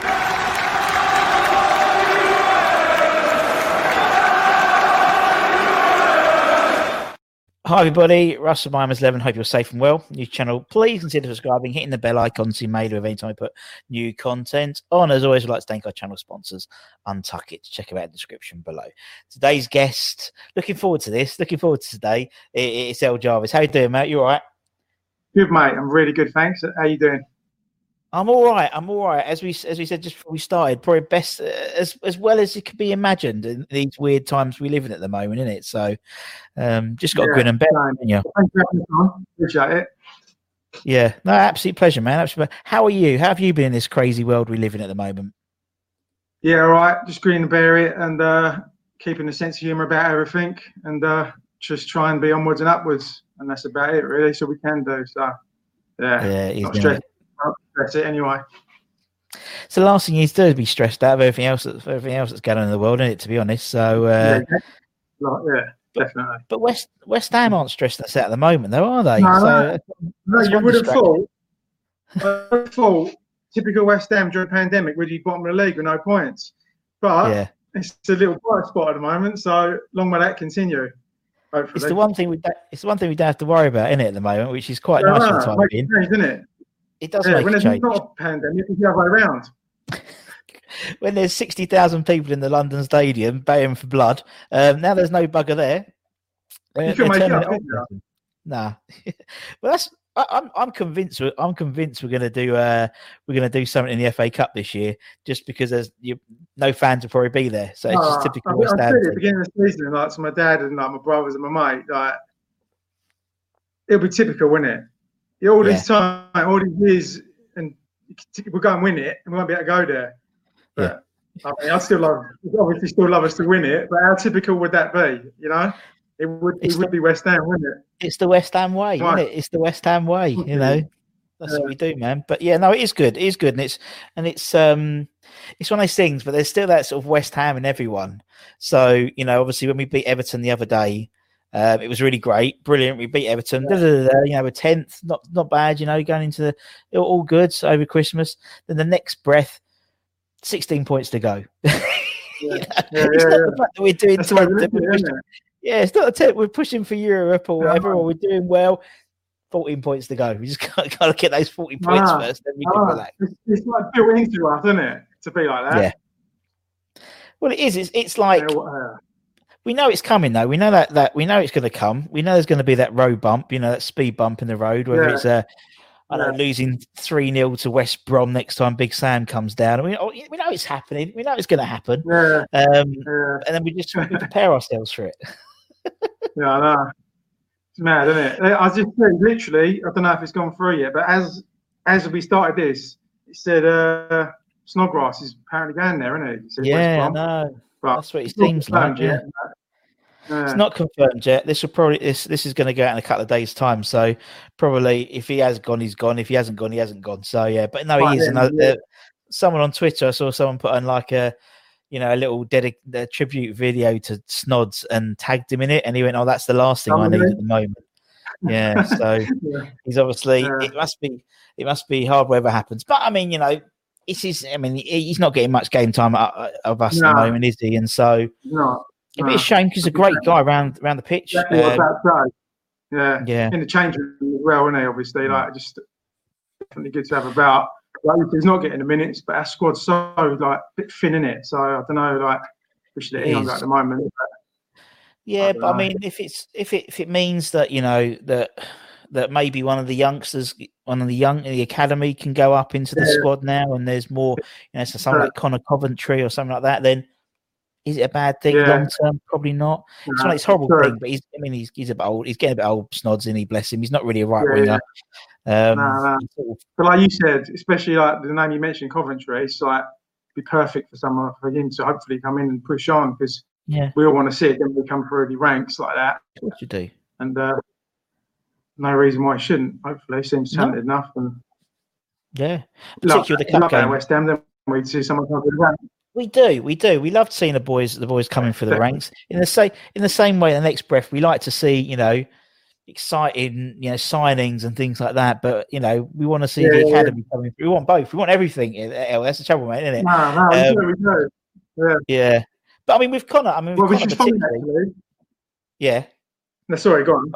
Hi everybody, Russell My Hammers 11. Hope you're safe and well. New channel, please consider subscribing, hitting the bell icon to be made of anytime I put new content on. As always, we'd like to thank our channel sponsors, Untuck It. Check them out in the description below. Today's guest, looking forward to this, looking forward to today. It's Ell Jarvis. How you doing, mate? You all right? Good, mate. I'm really good, thanks. How you doing? I'm all right. I'm all right. As we as we said just before we started, probably best uh, as as well as it could be imagined in these weird times we live in at the moment, isn't it? So, um, just got to grin and bear, you Appreciate it. Yeah, no, absolute pleasure, man. Absolute. How are you? How have you been in this crazy world we live in at the moment? Yeah, all right. Just grin and bear it, and uh, keeping a sense of humour about everything, and uh, just try and be onwards and upwards, and that's about it, really. So we can do. So, yeah, yeah, that's it anyway. So the last thing you need to do is be stressed out of everything else that's everything else that's going on in the world, isn't it? To be honest, so uh, yeah, yeah, definitely. But West West Ham aren't stressed us out at the moment, though, are they? No, so, no, you would have thought. I thought typical West Ham during the pandemic, would be bottom of the league with no points, but yeah. it's a little bright spot at the moment. So long may that continue. Hopefully. It's the one thing we don't, it's the one thing we don't have to worry about in it at the moment, which is quite yeah, nice time. Isn't it? It does yeah, make when a change. not a pandemic, it's the other way around. when there's 60,000 people in the London Stadium baying for blood, um, now there's no bugger there. You make it up, Nah. well, that's I, am I'm convinced. We're, I'm convinced we're going to do. Uh, we're going to do something in the FA Cup this year, just because there's you, no fans will probably be there. So it's just typical I, West Ham. At the beginning of the season, like to my dad and like my brothers and my mate, like it'll be typical, wouldn't it? Yeah, all this time, all these years, and we'll go and win it, and we won't be able to go there. But, yeah. I mean, I still love, obviously, still love us to win it. But how typical would that be? You know, it would, it would the, be West Ham, wouldn't it? It's the West Ham way, right. isn't it? It's the West Ham way. You know, that's yeah. what we do, man. But yeah, no, it is good. It is good, and it's and it's um, it's one of those things. But there's still that sort of West Ham in everyone. So you know, obviously, when we beat Everton the other day, um, it was really great, brilliant. We beat Everton, da, da, da, you know, a tenth, not not bad. You know, going into the all good over Christmas. Then the next breath, sixteen points to go. Yeah. yeah, yeah, it's not the fact that we're doing. To, yeah, it's not a tip. We're pushing for Europe or whatever, or we're doing well. 14 points to go. We just got, got to get those 40 points ah, first, then we can ah, relax. It's, it's like built into us, isn't it? To be like that. Yeah. Well, it is. It's, it's like yeah, we know it's coming though. We know that that we know it's going to come. We know there's going to be that road bump, you know, that speed bump in the road. Whether yeah. it's a, I don't know, losing three 0 to West Brom next time Big Sam comes down. We oh, we know it's happening. We know it's going to happen. Yeah. Um, yeah. And then we just we prepare ourselves for it. yeah, I know. It's mad, isn't it? I just said, literally, I don't know if it's gone through yet, but as as we started this, it said uh, Snodgrass is apparently going there, isn't it? it yeah, no. But That's what it seems like. Yeah. It's not confirmed yet. This will probably this this is going to go out in a couple of days' time. So probably if he has gone, he's gone. If he hasn't gone, he hasn't gone. So yeah, but no, he is. Uh, yeah. someone on Twitter, I saw someone put on like a you know a little dedic- a tribute video to Snods and tagged him in it, and he went, "Oh, that's the last thing I need at the moment." Yeah, so yeah. he's obviously yeah. it must be it must be hard whatever happens. But I mean, you know, it's his. I mean, he's not getting much game time of us no. at the moment, is he? And so, no, it'd be a shame because he's a great guy around around the pitch. Exactly um, yeah, yeah, in the change room as well, isn't he? Obviously, like just definitely good to have about. Like he's not getting the minutes, but our squad's so like a bit thin in it. So I don't know, like we should him at the moment. But, yeah, I but know. I mean, if it's if it if it means that you know that that maybe one of the youngsters, one of the young in the academy can go up into the yeah. squad now, and there's more, you know, so something like Connor Coventry or something like that. Then is it a bad thing yeah. long term? Probably not. No, it's not it's horrible sure. thing, but he's. I mean, he's he's a bit old. He's getting a bit old. Snods in he bless him. He's not really a right winger. Um, no, no. But like you said, especially like the name you mentioned, Coventry. It's like be perfect for someone for him to hopefully come in and push on because yeah, we all want to see it. Then we come through the ranks like that. Course you do. And uh, no reason why it shouldn't. Hopefully, he seems talented no. enough. And yeah, particularly the cup game. West Ham, then we'd see someone come through the ranks. We do, we do. We love seeing the boys, the boys coming through the ranks. In the same, in the same way, the next breath, we like to see, you know, exciting, you know, signings and things like that. But you know, we want to see yeah, the academy yeah. coming through. We want both. We want everything. That's the trouble, mate, isn't it? No, no, um, we do, we do. Yeah. yeah. But I mean, with Connor, I mean, well, Connor particularly. Yeah. No, sorry, go on.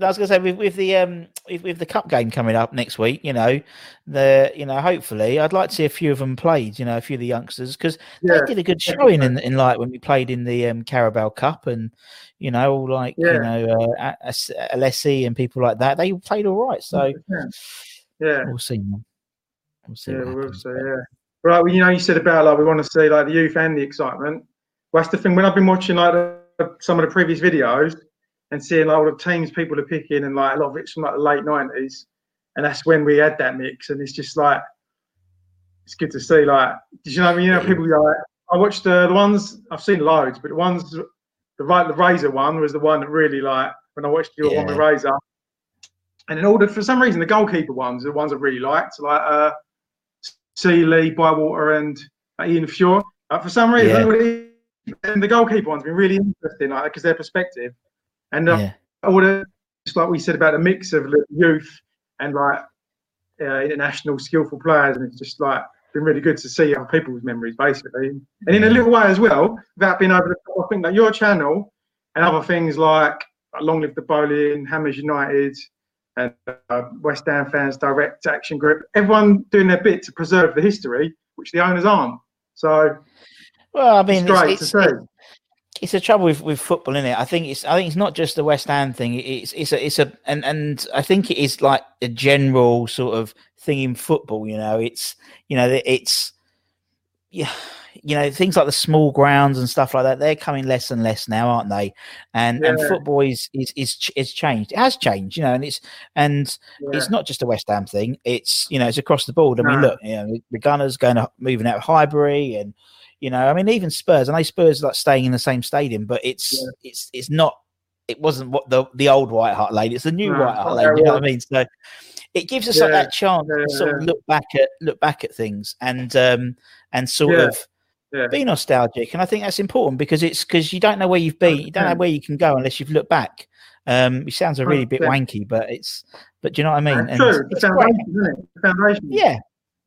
I was going to say with, with the um with, with, the cup game coming up next week, you know, the you know hopefully I'd like to see a few of them played, you know, a few of the youngsters because yeah, they did a good showing in, in like when we played in the um, Carabao Cup and you know all like yeah. you know uh, Alese and people like that they played all right. So yeah, we'll see. We'll see. Yeah, we'll see. Yeah. Right. Well, you know, you said about like we want to see like the youth and the excitement. Well, that's the thing. When I've been watching like the, some of the previous videos and seeing like all the teams people are picking and like a lot of it's from like the late nineties, and that's when we had that mix, and it's just like it's good to see. Like, did you know? I mean, you know, people like I watched uh, the ones I've seen loads, but the ones the right the Razor one was the one that really like when I watched your yeah. one with Razor, and in order for some reason the goalkeeper ones are the ones I really liked, like uh, Sealey, Bywater, and uh, Ian Feuer. Uh, for some reason, yeah. and the goalkeeper one's been really interesting, like because their perspective. And uh, yeah. I would have, just like we said about a mix of youth and like uh, international skillful players, and it's just like been really good to see other people's memories, basically. And in a little way as well, without being over the top, I think that your channel and other things like, like Long Live the Boleyn, Hammers United, and uh, West Ham Fans Direct Action Group, everyone doing their bit to preserve the history, which the owners aren't. So, well, I mean, it's great it's, to see it's a trouble with, with football, isn't it? I think it's I think it's not just the West Ham thing. It's it's a it's a and and I think it is like a general sort of thing in football. You know, it's you know it's yeah you know things like the small grounds and stuff like that they're coming less and less now aren't they and yeah. and football is, is is is changed it has changed you know and it's and yeah. it's not just a west ham thing it's you know it's across the board i mean look you know the gunners going to moving out of highbury and you know, I mean, even Spurs. I know Spurs like staying in the same stadium, but it's yeah. it's it's not. It wasn't what the the old White Hart Lane. It's the new White Hart Lane. You know what I mean? So it gives us yeah. like that chance yeah, to sort of look back at look back at things and um and sort of be nostalgic. And I think that's important because it's because you don't know where you've been. You don't know where you can go unless you've looked back. Um, it sounds a really bit wanky, but it's but do you know what I mean? And true. It's, it's foundation, foundation. Yeah,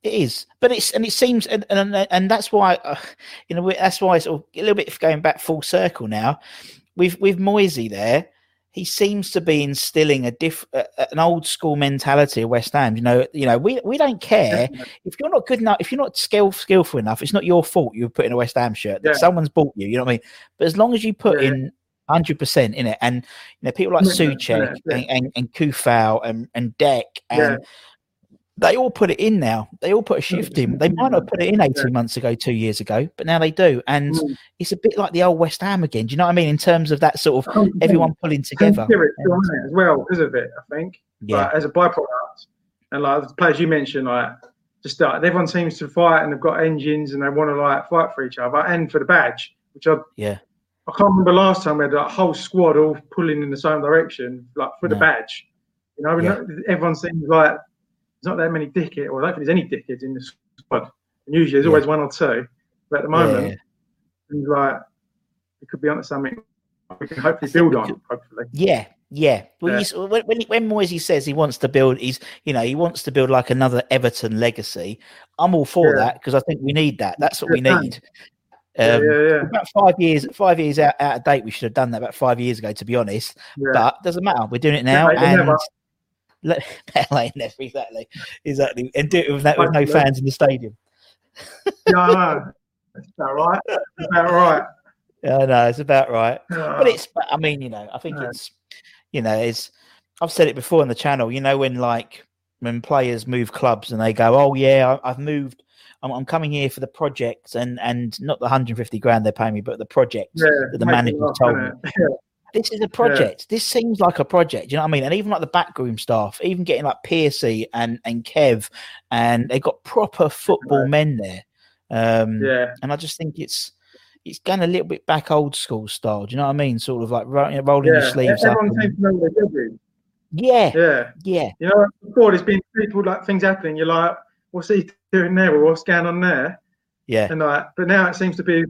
it is, but it's and it seems and and, and that's why uh, you know that's why it's a little bit going back full circle now. With with Moyesy there, he seems to be instilling a diff uh, an old school mentality of West Ham. You know, you know, we we don't care if you're not good enough, if you're not skill, skillful enough. It's not your fault you put in a West Ham shirt. Yeah. Someone's bought you. You know what I mean? But as long as you put yeah. in hundred percent in it, and you know people like Soucek yeah. and, and and Coufal and and Dec and they all put it in now. They all put a shift in. They might not put it in 18 months ago, two years ago, but now they do. And mm. it's a bit like the old West Ham again. Do you know what I mean? In terms of that sort of everyone pulling together. Spirit as well because of it, I think. Yeah. Like, as a byproduct. And like the players you mentioned, like just uh, everyone seems to fight and they've got engines and they want to like fight for each other and for the badge, which I yeah. I can't remember last time we had a whole squad all pulling in the same direction, like for no. the badge. You know, yeah. everyone seems like there's not that many dickheads, or I don't think there's any dickheads in the squad. And usually there's yeah. always one or two. But at the moment, yeah. like it could be onto something we can hopefully build on. Hopefully, yeah, yeah. Well, yeah. when when, when Moyesy says he wants to build, he's you know he wants to build like another Everton legacy. I'm all for yeah. that because I think we need that. That's what we need. Um, yeah, yeah, About five years, five years out, out of date. We should have done that about five years ago, to be honest. But doesn't matter. We're doing it now, and let, exactly, exactly, and do it with, that, with no fans in the stadium. yeah, I know. That's about right. That's about right. Yeah, I know it's about right. But it's, I mean, you know, I think yeah. it's, you know, it's. I've said it before on the channel. You know, when like when players move clubs and they go, "Oh yeah, I, have moved. I'm, I'm, coming here for the project and and not the 150 grand they're paying me, but the project yeah, that the manager told me." This is a project. Yeah. This seems like a project. You know what I mean? And even like the backroom staff, even getting like Piercy and and Kev, and they got proper football men there. Um, yeah, and I just think it's it's going a little bit back old school style. Do you know what I mean? Sort of like rolling yeah. your sleeves Everyone up. To know what they're doing. Yeah, yeah, yeah. You know, before there's been people like things happening. You're like, what's he doing there? Or what's going on there? Yeah. And like, but now it seems to be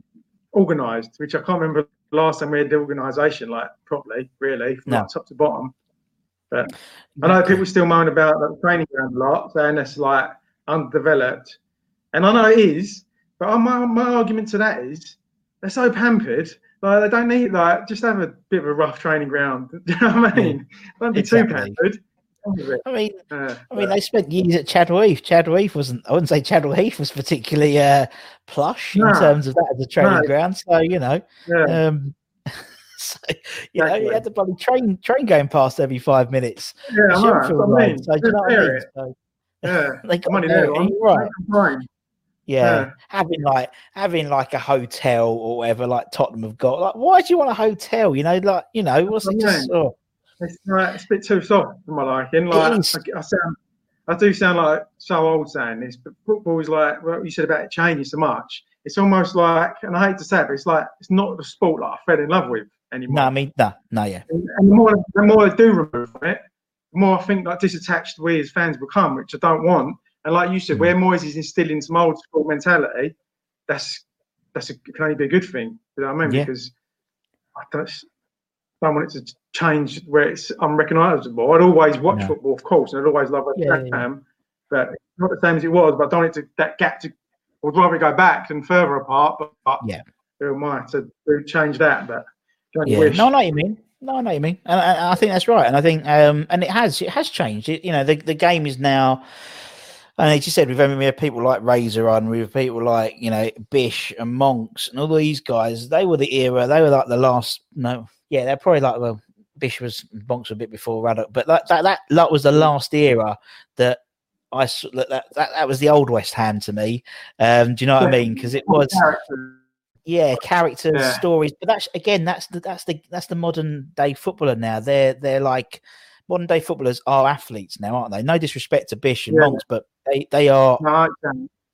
organised, which I can't remember last time we had the organisation like properly, really, from no. like top to bottom. But. I know people still moan about the training ground a lot, saying it's like undeveloped, and I know it is. But my my argument to that is they're so pampered. Like they don't need like just have a bit of a rough training ground. Do you know what I mean? Don't be exactly. too pampered. I mean, uh, I mean, they spent years at. Chadwell Heath wasn't. I wouldn't say Heath was particularly uh, plush in terms of that as a training no. ground. So you know, yeah. um, so you exactly. know, you had the bloody train train going past every five minutes. Yeah, I mean. So, you know I mean? So, yeah, they got money there. Right. Yeah. yeah. having like having like a hotel or whatever, like Tottenham have got. Like, why do you want a hotel? You know, like you know, what's it just? Oh. It's, uh, it's a bit too soft for my liking. Like I, I, sound, I do sound like so old saying this, but football is like what you said about it changing so much. It's almost like, and I hate to say it, but it's like it's not the sport that I fell in love with anymore. No, I mean, no, no, yeah. And, and the more, the more I do remove it, the more I think like disattached we as fans become, which I don't want. And like you said, mm. where Moyes is instilling some old school mentality, that's that's a, can only be a good thing. You know what I mean? Yeah. Because I don't, don't want it to change where it's unrecognisable. I'd always watch football, of course, and I'd always love yeah, yeah. but not the same as it was. But I don't want it to that gap to. I'd rather go back and further apart. But, but yeah, who am I to, to change that? But yeah, wish. no, I know what you mean. No, I know what you mean, and, and I think that's right. And I think, um, and it has, it has changed. It, you know, the the game is now and as you said, we've only had people like Razor on, with people like you know Bish and Monks and all these guys. They were the era. They were like the last. No, yeah, they're probably like well, Bish was Monks a bit before Ruddock, but that that that, that was the last era that I that, that that was the old West Ham to me. Um, do you know what I mean? Because it was. Yeah, characters, yeah. stories, but that's again, that's the that's the that's the modern day footballer now. They're they're like modern day footballers are athletes now, aren't they? No disrespect to Bish and yeah. Monks, but they they are no,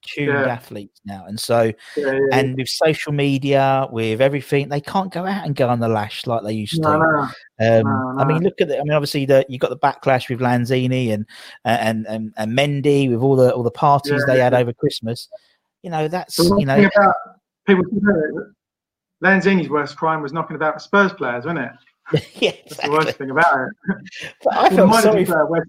tuned yeah. athletes now, and so yeah, and with social media, with everything, they can't go out and go on the lash like they used no, to. No. Um, no, I mean, look at the. I mean, obviously, the you got the backlash with Lanzini and and and, and Mendy with all the all the parties they had over Christmas. You know, that's you know. About, people Lanzini's worst crime was knocking about Spurs players, wasn't it? yeah, exactly. That's the worst thing about it. But I felt sorry. For,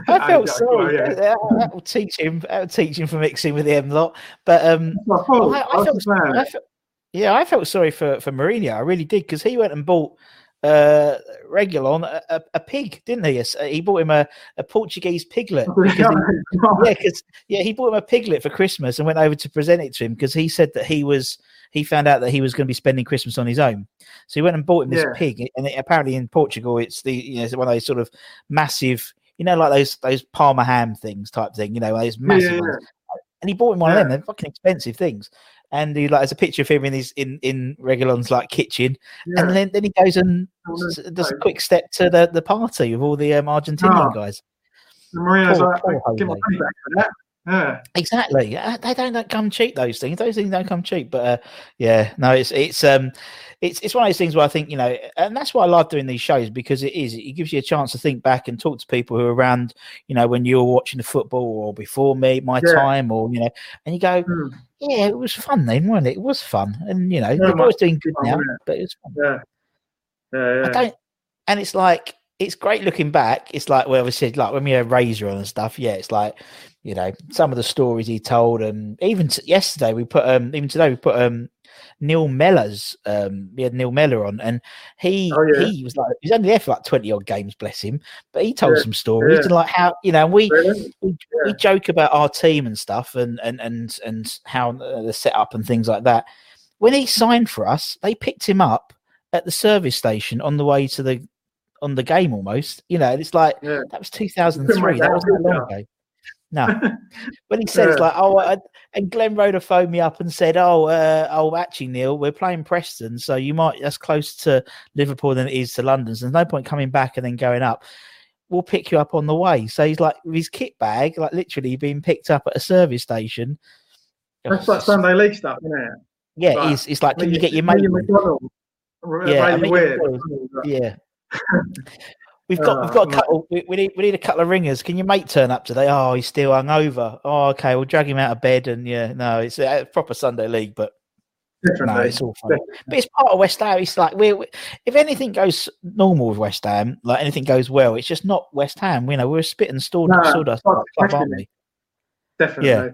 I felt sorry. yeah. that, uh, that, uh, will uh, teach him. That will teach him for mixing with the M lot. But um, I, I, felt, I felt, yeah, I felt sorry for for Mourinho. I really did because he went and bought uh, Reguilón a, a, a, pig, didn't he? Yes. He bought him a, a Portuguese piglet. He, yeah, because yeah, he bought him a piglet for Christmas and went over to present it to him because he said that he was he found out that he was going to be spending Christmas on his own. So he went and bought him this yeah. pig, and it, apparently in Portugal, it's the you know it's one of those sort of massive, you know, like those those Parma ham things type thing, you know, those massive yeah, yeah, ones. And he bought him one of them. They're fucking expensive things and he like there's a picture of him in his in in Reguilón's like kitchen, yeah. and then then he goes and oh, does a quick step to the the party with all the um, Argentinian oh. guys. Poor, like, poor give my money back for that. Yeah. Exactly. Uh, they don't, don't come cheap. Those things. Those things don't come cheap. But uh, yeah, no, it's it's um, it's it's one of those things where I think you know, and that's why I love doing these shows because it is it gives you a chance to think back and talk to people who are around, you know, when you were watching the football or before me, my yeah. time, or you know, and you go, mm. yeah, it was fun then, wasn't it? It was fun, and you know, yeah, the boys doing good now, but it's fun. Yeah. Yeah, yeah. I don't, and it's like it's great looking back. It's like well, we said like when we had Razor on and stuff. Yeah, it's like you know some of the stories he told, and even t- yesterday we put um even today we put um Neil Mellor's um we had Neil Mellor on, and he oh, yeah. he was like he's only there for like twenty odd games, bless him, but he told yeah. some stories yeah. and like how you know we we, we, joke about our team and stuff and and and and how uh, the setup and things like that. When he signed for us, they picked him up at the service station on the way to the on the game almost. You know, it's like that was 2003. That was not long ago. No, but he said yeah. it's like, oh, I, and Glenn Roeder phoned me up and said, oh, uh, oh, actually, Neil, we're playing Preston, so you might that's close to Liverpool than it is to London. So there's no point coming back and then going up. We'll pick you up on the way. So he's like with his kit bag, like literally being picked up at a service station That's like Sunday League stuff, isn't it? Yeah, it's, it's like, can you get your mate? Yeah, I mean, yeah. We've got we've got a uh, couple. We, we, need we need a couple of ringers. Can your mate turn up today? Oh, he's still hungover. Oh, okay. We'll drag him out of bed and yeah, no, it's a proper Sunday league, but no, it's all fun. But it's part of West Ham. It's like we if anything goes normal with West Ham, like anything goes well, it's just not West Ham. You know, we're a spit and sawdust, no, sawdust club, aren't we? Definitely. Yeah.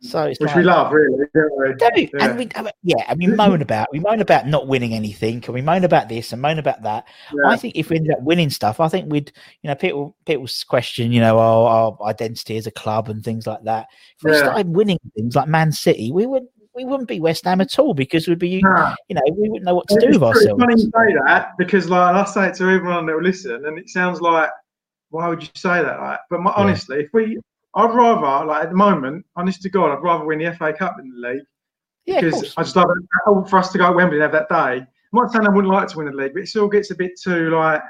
So which like, we love, really. We? Yeah. And we, yeah, and we moan about we moan about not winning anything, and we moan about this and moan about that. Yeah. I think if we ended up winning stuff, I think we'd, you know, people people's question, you know, our, our identity as a club and things like that. If we yeah. started winning things like Man City, we would we wouldn't be West Ham at all because we'd be, nah. you know, we wouldn't know what to it's do with ourselves. Funny you say that because, like, I say it to everyone that will listen, and it sounds like, why would you say that? Like, but my, honestly, if we I'd rather, like at the moment, honest to God, I'd rather win the FA Cup in the league. Yeah, because I just love it for us to go to Wembley and have that day. I'm not saying I wouldn't like to win the league, but it still gets a bit too like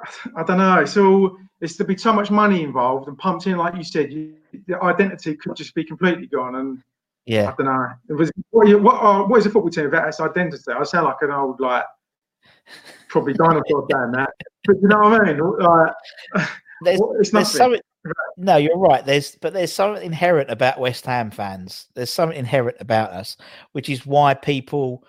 I don't know. It's all it's to be so much money involved and pumped in, like you said. You, the identity could just be completely gone. And yeah, I don't know. It was what, what, uh, what is a football team without its identity? I sound like an old like probably dinosaur saying that, but you know what I mean? Like, there's, it's there's something no, you're right. There's but there's something inherent about West Ham fans. There's something inherent about us, which is why people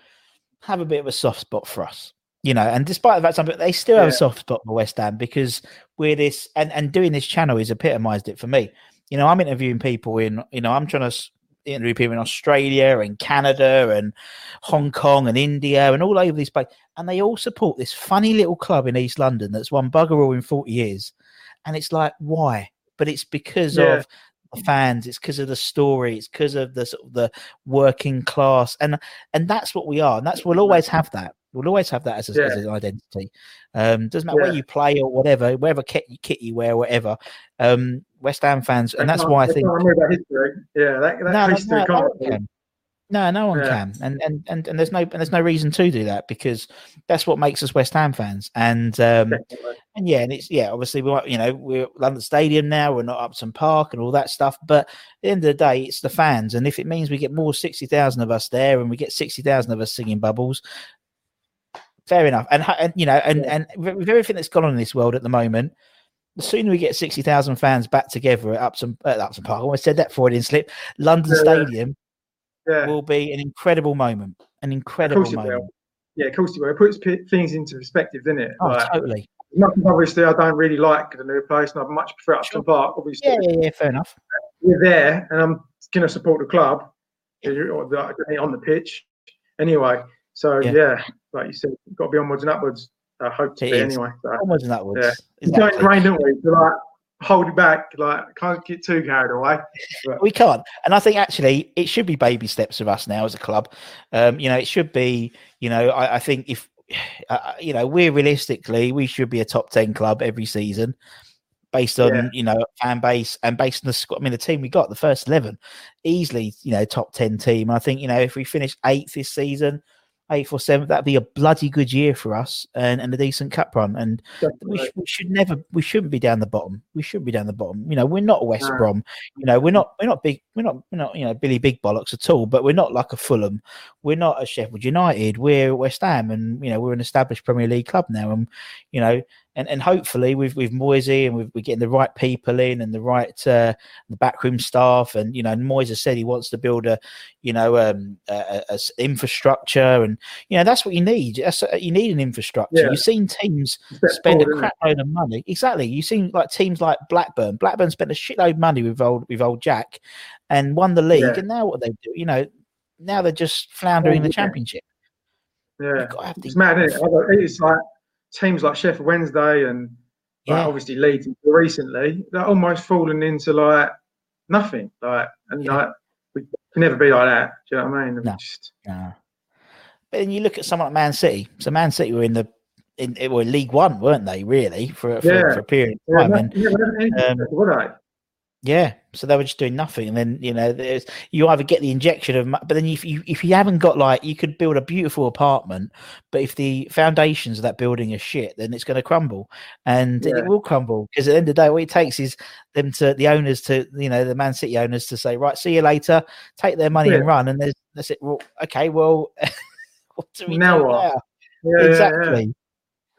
have a bit of a soft spot for us. You know, and despite the fact some they still have a soft spot for West Ham because we're this and, and doing this channel has epitomized it for me. You know, I'm interviewing people in you know, I'm trying to interview people in Australia and Canada and Hong Kong and India and all over this place. And they all support this funny little club in East London that's won bugger all in 40 years. And it's like, why? But it's because yeah. of the fans it's because of the story it's because of the sort of the working class and and that's what we are and that's we'll always have that we'll always have that as, a, yeah. as an identity um doesn't matter yeah. where you play or whatever wherever kit, kit you wear whatever um west ham fans and that's why i think yeah that, that no, history no, no, no, no one yeah. can, and, and and and there's no and there's no reason to do that because that's what makes us West Ham fans, and um, and yeah, and it's yeah, obviously we you know we're London Stadium now, we're not Upton Park and all that stuff, but at the end of the day, it's the fans, and if it means we get more sixty thousand of us there, and we get sixty thousand of us singing bubbles, fair enough, and and you know, and yeah. and with everything that's gone on in this world at the moment, the sooner we get 60,000 fans back together at Upton, at Upton Park, I almost said that Freudian slip, London yeah, Stadium, yeah. will be an incredible moment. An incredible moment. Yeah, of course it will. It puts things into perspective, doesn't it? Oh, like, totally. Obviously, I don't really like the new place, and I'd much prefer Upton sure. Park. Obviously, yeah, yeah, yeah, fair enough. We're there, and I'm going to support the club on the pitch anyway. So yeah, yeah like you said, got to be onwards and upwards. I hope to it be is. anyway. So, onwards and upwards. Yeah, exactly. don't rain, don't we? So like, hold it back. Like, can't get too carried away. But. We can't. And I think actually it should be baby steps of us now as a club. Um, you know, it should be, you know, I, I think if, uh, you know, we're realistically, we should be a top 10 club every season based on, yeah. you know, fan base and based on the squad. I mean, the team we got, the first 11, easily, you know, top 10 team. And I think, you know, if we finish eighth this season, eighth or seventh, that'd be a bloody good year for us and, and a decent cup run. And we, sh- we, should never, we shouldn't be down the bottom. We shouldn't be down the bottom. You know, we're not West no. Brom. You know, we're not, we're not big, we're not, we're not, you know, Billy Big Bollocks at all. But we're not like a Fulham. We're not a Sheffield United. We're West Ham, and you know, we're an established Premier League club now. And you know, and and hopefully with with Moyesy and we're getting the right people in and the right uh, the backroom staff and you know Moyesy said he wants to build a you know um a, a infrastructure and you know that's what you need. That's a, you need an infrastructure. Yeah. you've seen teams spend a crap load of money. Exactly. You've seen like teams like Blackburn. Blackburn spent a shitload of money with old with old Jack and won the league yeah. and now what they do you know now they're just floundering oh, the championship. Yeah. it's mad it? it's like teams like Sheffield Wednesday and yeah. like, obviously Leeds recently, they're almost fallen into like nothing. Like and yeah. like we can never be like that. Do you know what I mean? No. Just... no. But then you look at someone like Man City. So Man City were in the in it were League One, weren't they? Really for, for, yeah. for a period of time. Yeah, and, um, were they? Yeah, so they were just doing nothing, and then you know, there's you either get the injection of, but then if you if you haven't got like, you could build a beautiful apartment, but if the foundations of that building are shit, then it's going to crumble, and yeah. it will crumble because at the end of the day, what it takes is them to the owners to you know the Man City owners to say, right, see you later, take their money yeah. and run, and there's that's it. Well, okay, well, what do we now? What? Now? Yeah, exactly.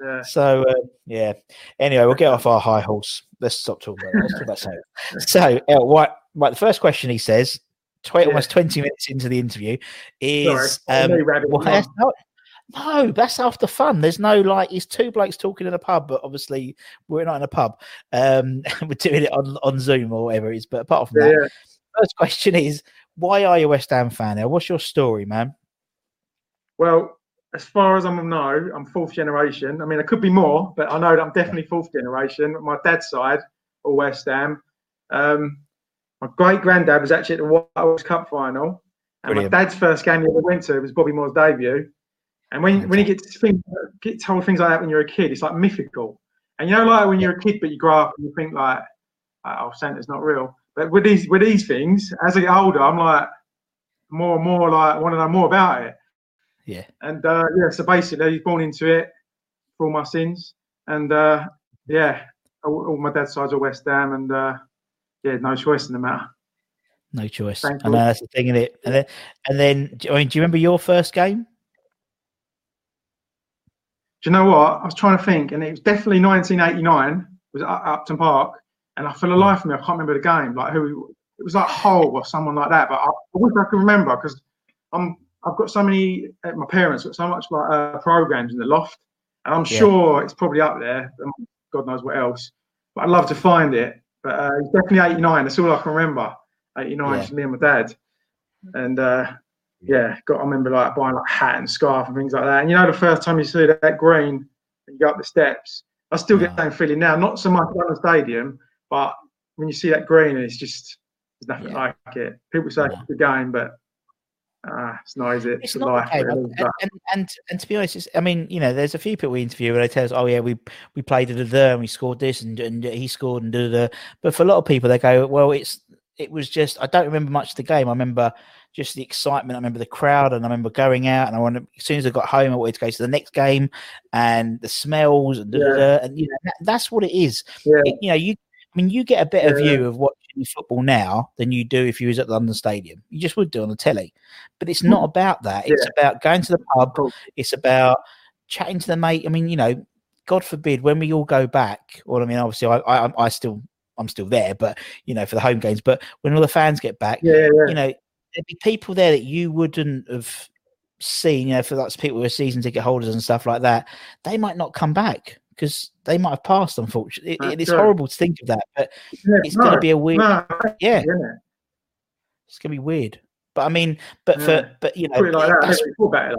Yeah. So uh, yeah. Anyway, we'll get off our high horse. Let's stop talking about that. Let's talk about So, uh, right, right. The first question he says, tw- yeah. almost twenty minutes into the interview, is um, well, that's no, that's after fun. There's no like it's two blokes talking in a pub, but obviously we're not in a pub. Um, we're doing it on on Zoom or whatever it is. But apart from yeah, that, first question is, why are you a West Ham fan now? What's your story, man? Well, as far as I'm know, I'm fourth generation. I mean, there could be more, but I know that I'm definitely fourth generation. My dad's side, or West Ham. Um, my great granddad was actually at the World Cup final, and Brilliant. my dad's first game he ever went to was Bobby Moore's debut. And when, when you get to think, get told things like that when you're a kid, it's like mythical. And you know, like when you're a kid, but you grow up and you think like, oh, Santa's not real. But with these with these things, as I get older, I'm like more and more like I want to know more about it. Yeah. And uh, yeah, so basically, he's born into it for all my sins, and uh, yeah, all, all my dad's sides are West Ham, and uh, yeah, no choice in the matter. No choice. I know that's the thing in it. And then, and then, I mean, do you remember your first game? Do you know what? I was trying to think, and it was definitely 1989. Was at Upton Park, and I, for the life of me, I can't remember the game. Like who? It was like Hull or someone like that. But I, I wish I could remember because I'm I've got so many. Uh, my parents got so much like uh, programs in the loft, and I'm yeah. sure it's probably up there. God knows what else. But I'd love to find it. But uh, it's definitely 89. That's all I can remember. 89, yeah. me and my dad. And uh, yeah, got. I remember like buying like hat and scarf and things like that. And you know, the first time you see that green, and you go up the steps, I still get that feeling now. Not so much at the stadium, but when you see that green, it's just there's nothing yeah. like it. People say yeah. it's a game, but Ah, it's not, it? It's, it's not life, okay, really, and, and, and, and to be honest, I mean, you know, there's a few people we interview where they tell us, "Oh yeah, we we played it there and we scored this and, and he scored and da da." But for a lot of people, they go, "Well, it's it was just I don't remember much of the game. I remember just the excitement. I remember the crowd, and I remember going out. And I wanted as soon as I got home, I wanted to go to the next game, and the smells and, yeah. and you know that, that's what it is. Yeah. It, you know, you I mean, you get a better yeah. view of watching football now than you do if you was at London Stadium. You just would do on the telly, but it's not about that. It's yeah. about going to the pub. It's about chatting to the mate. I mean, you know, God forbid when we all go back. Well, I mean, obviously, I, I, I still, I'm still there, but you know, for the home games. But when all the fans get back, yeah, yeah. you know, there'd be people there that you wouldn't have seen. You know, for like people who are season ticket holders and stuff like that, they might not come back because they might have passed. Unfortunately, it, it is horrible to think of that, but yeah, it's no, going to be a weird. No, yeah. yeah. it's going to be weird. But I mean, but yeah. for but you know, like that.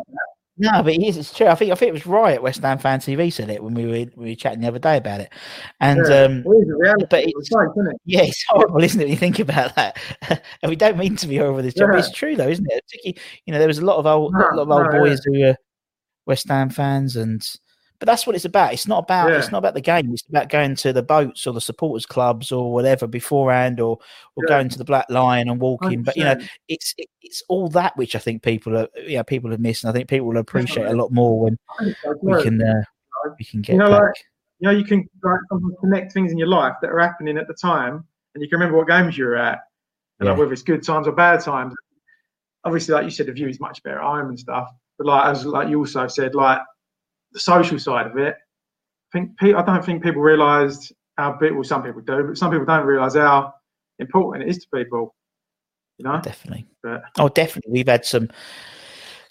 No, but it is. It's true. I think I think it was right. West Ham Fan TV said it when we were we were chatting the other day about it. And yeah. um, but it's, it? yeah, it's horrible, isn't it? When you think about that, and we don't mean to be horrible this job. Yeah. It's true though, isn't it? You, you, know, there was a lot of old, no, lot of old no, boys who were West Ham fans, and but that's what it's about. It's not about yeah. it's not about the game. It's about going to the boats or the supporters clubs or whatever beforehand, or or yeah. going to the Black Lion and walking. 100%. But you know, it's it, it's all that which I think people are yeah people have missed, and I think people will appreciate a lot more when we can uh, we can get you know back. like you know you can like, connect things in your life that are happening at the time, and you can remember what games you were at, and yeah. like, whether it's good times or bad times. Obviously, like you said, the view is much better at home and stuff. But like as like you also said, like the social side of it. I think I don't think people realised how big. Well, some people do, but some people don't realise how important it is to people. You know, definitely. But, oh, definitely. We've had some.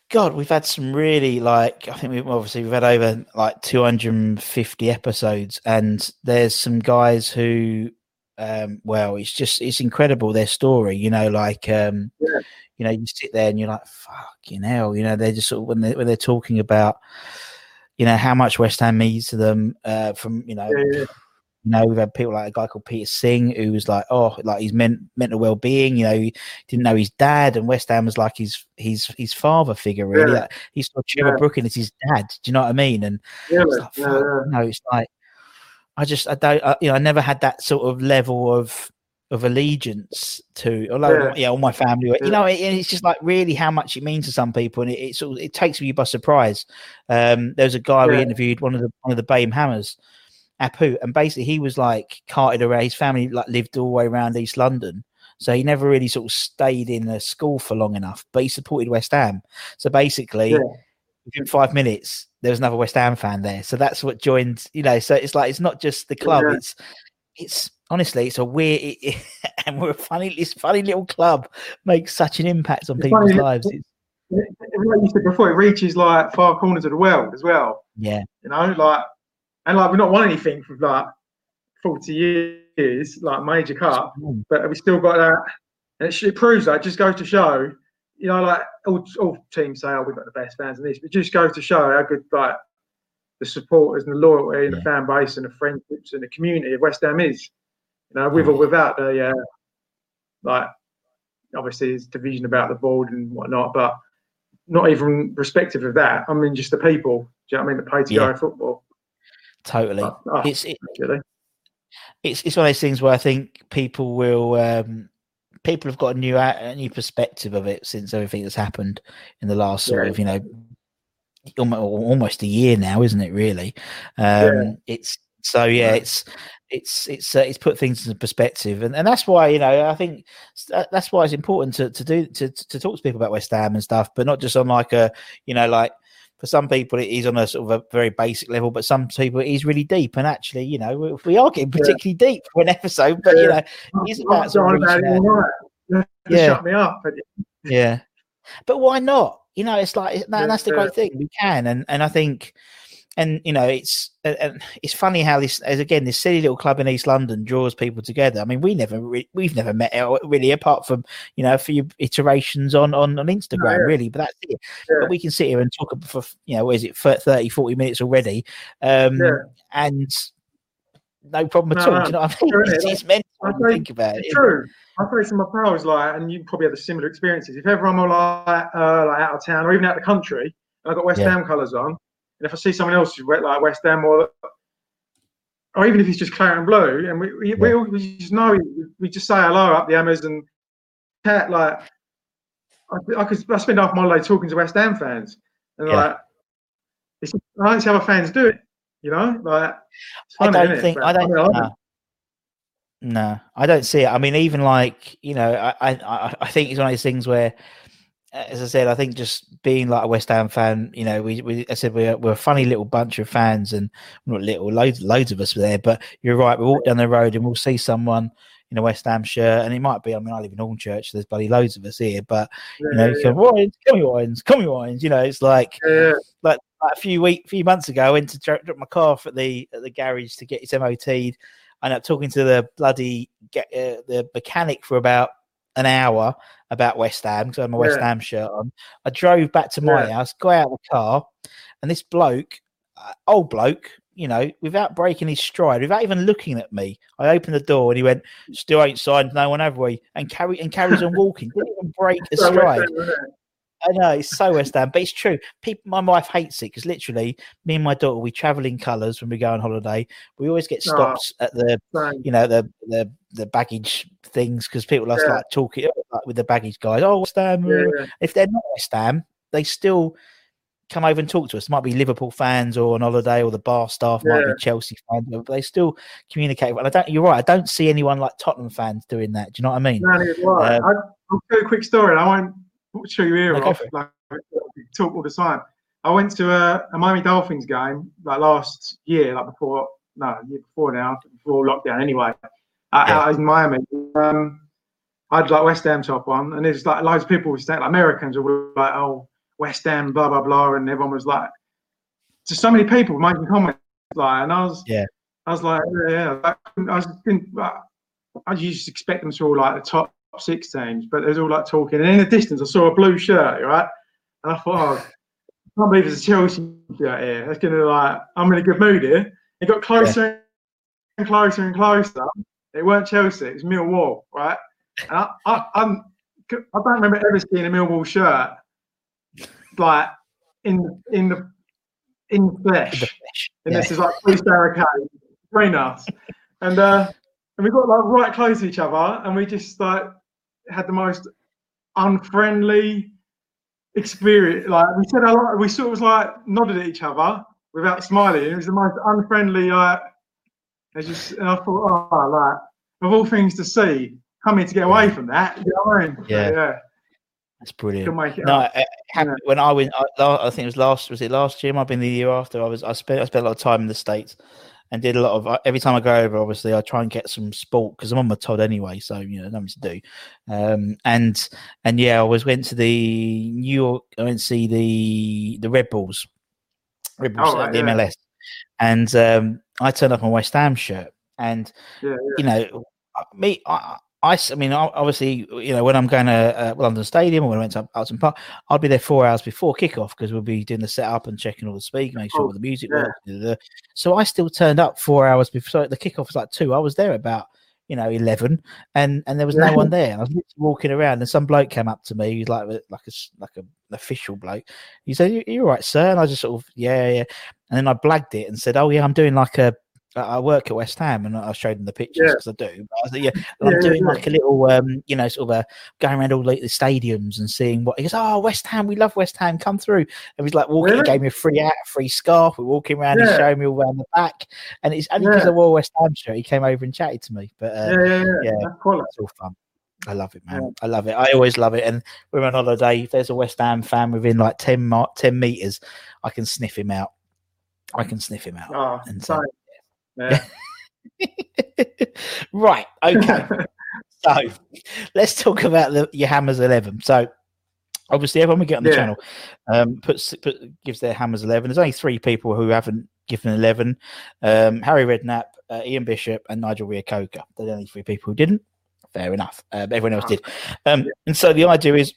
God, we've had some really like I think we've obviously we've had over like 250 episodes, and there's some guys who, um, well, it's just it's incredible their story. You know, like um, yeah. you know, you sit there and you're like, fucking hell, you know, they're just sort of when they when they're talking about you know how much West Ham means to them. Uh, from you know, yeah, yeah. you know, we've had people like a guy called Peter Singh who was like, oh, like his men- mental well being. You know, he didn't know his dad, and West Ham was like his his his father figure. Really, yeah. like, he saw Trevor yeah. Brooking as his dad. Do you know what I mean? And yeah, like, no, it's like I just I don't I, you know I never had that sort of level of of allegiance to, although yeah, yeah all my family, yeah. you know, it, it's just like really how much it means to some people, and it, it sort of, it takes me by surprise. Um, there was a guy yeah. we interviewed, one of the one of the BAME Hammers, Apu, and basically he was like carted around. His family like lived all the way around East London, so he never really sort of stayed in a school for long enough. But he supported West Ham, so basically. Within five minutes, there was another West Ham fan there, so that's what joined. You know, so it's like it's not just the club; it's it's honestly, it's a weird, it, it, and we're a funny, this funny little club makes such an impact on it's people's funny, lives. Like you said before, it reaches like far corners of the world as well. Yeah, you know, like and like we've not won anything for like forty years, like major cup, but we still got that, and it, it proves that. It just goes to show, you know, like all, all teams say, "Oh, we've got the best fans," in this, but just goes to show how good like the supporters and the loyalty and yeah. the fan base and the friendships and the community of West Ham is. With or without the uh, like obviously there's division about the board and whatnot, but not even respective of that. I mean, just the people. Do you know what I mean? The pay to yeah. go football. Totally. Oh, it's it, it's it's one of those things where I think people will um, people have got a new a new perspective of it since everything that's happened in the last sort of you know almost a year now, isn't it? Really, um, yeah. it's so yeah, it's it's it's uh, it's put things into perspective, and, and that's why you know I think that's why it's important to to do to to talk to people about West Ham and stuff, but not just on like a you know like for some people it is on a sort of a very basic level, but some people it is really deep. And actually, you know, we are getting particularly yeah. deep for an episode, but yeah. you know, it's about sort of about it, yeah. shut me up. yeah, but why not? You know, it's like that, that's the great thing. We can, and and I think, and you know, it's and it's funny how this, as again, this silly little club in East London draws people together. I mean, we never, re- we've never met really, apart from you know a few iterations on on, on Instagram, oh, yeah. really. But that's it. Yeah. But we can sit here and talk for you know, what is it, 30, 40 minutes already, um, yeah. and no problem at no, all. No. Do you know what I mean? It's, it's meant to think about it. True. I say to my pals, like, and you probably have the similar experiences. If ever I'm like, uh, like out of town or even out of the country, and I've got West. Ham colours on, and if I see someone else who's wet like West Ham or or even if it's just claret and blue, and we we, yeah. we, we just know we just say hello up the and chat like I, I could I spend half my day talking to West Ham fans and yeah. like it's, I don't see how fans do it, you know, like funny, I don't think I don't. I no, I don't see it. I mean, even like you know, I I I think it's one of those things where, as I said, I think just being like a West Ham fan, you know, we, we I said we're we're a funny little bunch of fans, and not little, loads loads of us were there. But you're right, we walk down the road and we'll see someone in a West Ham shirt, and it might be. I mean, I live in Hornchurch, so there's bloody loads of us here. But you know, yeah, come Wines, come Wines, come Wines. You know, it's like yeah. like, like a few week, few months ago, I went to drop my car off at the at the garage to get its MOT'd I ended up talking to the bloody get, uh, the mechanic for about an hour about West Ham because I had my yeah. West Ham shirt on. I drove back to my yeah. house, got out of the car, and this bloke, uh, old bloke, you know, without breaking his stride, without even looking at me, I opened the door and he went, "Still ain't signed no one, have we?" And carry and carries on walking. Didn't even break a stride. I know it's so West Ham, but it's true. People, my wife hates it because literally, me and my daughter, we travel in colours when we go on holiday. We always get stopped oh, at the, right. you know, the the the baggage things because people are yeah. like talking like, with the baggage guys. Oh, West Ham. Yeah, yeah. If they're not West Ham, they still come over and talk to us. It might be Liverpool fans or on holiday, or the bar staff might be Chelsea fans, but they still communicate. And I don't. You're right. I don't see anyone like Tottenham fans doing that. Do you know what I mean? No, um, I'll tell you a quick story. I won't show you ear off. Like, talk all the time. I went to a, a, Miami Dolphins game like last year, like before, no, year before now, before lockdown anyway, uh, yeah. out in Miami. Um, I had like West Ham top on, and there's like loads of people were saying, like Americans were like, oh, West Ham, blah, blah, blah. And everyone was like, just so many people making comments. Like, and I was, yeah, I was like, yeah, yeah. I was, I used to expect them to all like the top six teams, but there's all like talking. And in the distance, I saw a blue shirt, right? And I thought, oh, I can't believe there's a Chelsea shirt here. That's gonna like, I'm in a good mood here. It got closer yeah. and closer and closer. It weren't Chelsea, it was Millwall, right? And I, I, I'm, I don't remember ever seeing a Millwall shirt like in in the in the flesh. In the flesh. And yeah. this is like three barricades between us. And uh, and we got like right close to each other, and we just like had the most unfriendly experience. Like we said, a lot, we sort of was like nodded at each other without smiling. It was the most unfriendly. Like, I just and I thought, oh, like of all things to see, coming to get away from that. You know what I mean? Yeah. So, yeah. That's brilliant. No, I, when I went, I, I, think it was last. Was it last year? I've been the year after. I was. I spent. I spent a lot of time in the states, and did a lot of. Every time I go over, obviously, I try and get some sport because I'm on my Todd anyway. So you know, nothing to do. Um, and and yeah, I was went to the New York. I went to see the the Red Bulls, Red Bulls, oh, right, the yeah. MLS, and um, I turned up on West Ham shirt, and yeah, yeah. you know, me. I, I, I mean, obviously, you know, when I'm going to uh, London Stadium or when I went to Upton Park, I'd be there four hours before kickoff because we'll be doing the setup and checking all the speakers, make sure oh, all the music yeah. works. So I still turned up four hours before so the kickoff was like two. I was there about you know eleven, and and there was no one there. I was walking around, and some bloke came up to me, he's like like a like a, an official bloke. He said, "You're right, sir," and I just sort of yeah yeah, and then I blagged it and said, "Oh yeah, I'm doing like a I work at West Ham, and I showed them the pictures because yeah. I do. I was, yeah, yeah, I'm doing like a little, um, you know, sort of a going around all the, the, stadiums and seeing what he goes. Oh, West Ham, we love West Ham. Come through. And he's like walking, really? gave me a free hat, free scarf. We're walking around, he's showing me all around the back, and it's only because I wore West Ham shirt. He came over and chatted to me. But uh, yeah, yeah, cool. it's all fun. I love it, man. I love it. I always love it. And we're on holiday. If there's a West Ham fan within like 10, 10 meters, I can sniff him out. I can sniff him out. Oh, and so, yeah. right. Okay. so let's talk about the, your Hammers 11. So obviously, everyone we get on the yeah. channel um, puts put, gives their Hammers 11. There's only three people who haven't given 11 um, Harry Redknapp, uh, Ian Bishop, and Nigel Reo-Coker. They're the only three people who didn't. Fair enough. Uh, everyone else did. Um, and so the idea is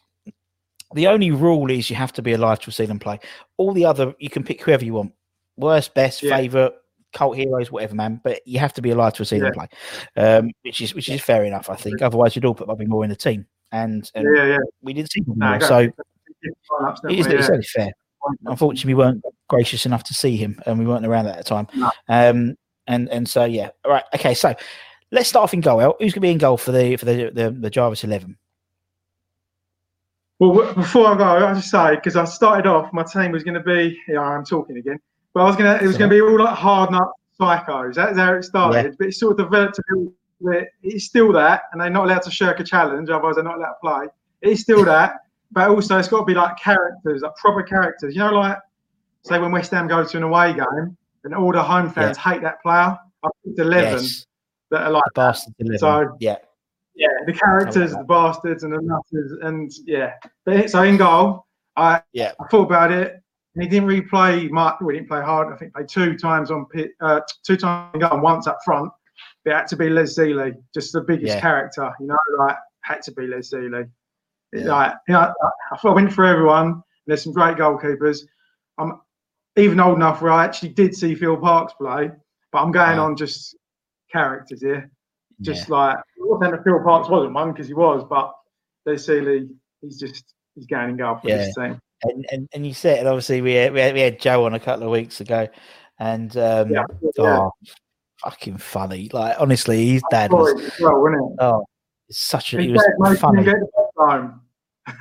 the only rule is you have to be alive to see them play. All the other, you can pick whoever you want. Worst, best, yeah. favorite, cult heroes, whatever, man. But you have to be alive to see yeah. them play, um, which is which is fair enough, I think. Otherwise, you'd all put Bobby Moore in the team, and, and yeah, yeah. we didn't see Bobby Moore, so it is, it's only fair. Unfortunately, we weren't gracious enough to see him, and we weren't around at that time. No. Um, and and so yeah, all right, okay. So let's start off in goal. Who's going to be in goal for the for the the, the Jarvis eleven? Well, before I go, I just say because I started off, my team was going to be. Yeah, I'm talking again. But I was gonna, it was gonna be all like hard nut psychos. That's how it started. Yeah. But it sort of developed to be it's still that, and they're not allowed to shirk a challenge, otherwise they're not allowed to play. It's still that, but also it's got to be like characters, like proper characters. You know, like say when West Ham go to an away game, and all the home fans yeah. hate that player. I think eleven yes. that are like the bastards. 11. So yeah. Yeah, the characters, the bastards, and the nutters, and yeah. But so in goal, I yeah. I thought about it. And he didn't really play much. We didn't play hard. I think played two times on pit, uh, two times and once up front. But it had to be Les Sealey, just the biggest yeah. character, you know, like had to be Les Sealey. Yeah. Like, you know, I, went for everyone. There's some great goalkeepers. I'm even old enough where I actually did see Phil Parks play, but I'm going on just characters here. Just yeah. like, that Phil Parks wasn't one because he was, but Les Sealey, he's just he's going in goal for yeah. this team and, and and you said and obviously we had, we had, we had Joe on a couple of weeks ago, and um, yeah, yeah. oh, fucking funny. Like honestly, his dad was well, oh, it's such a he, he was funny. Get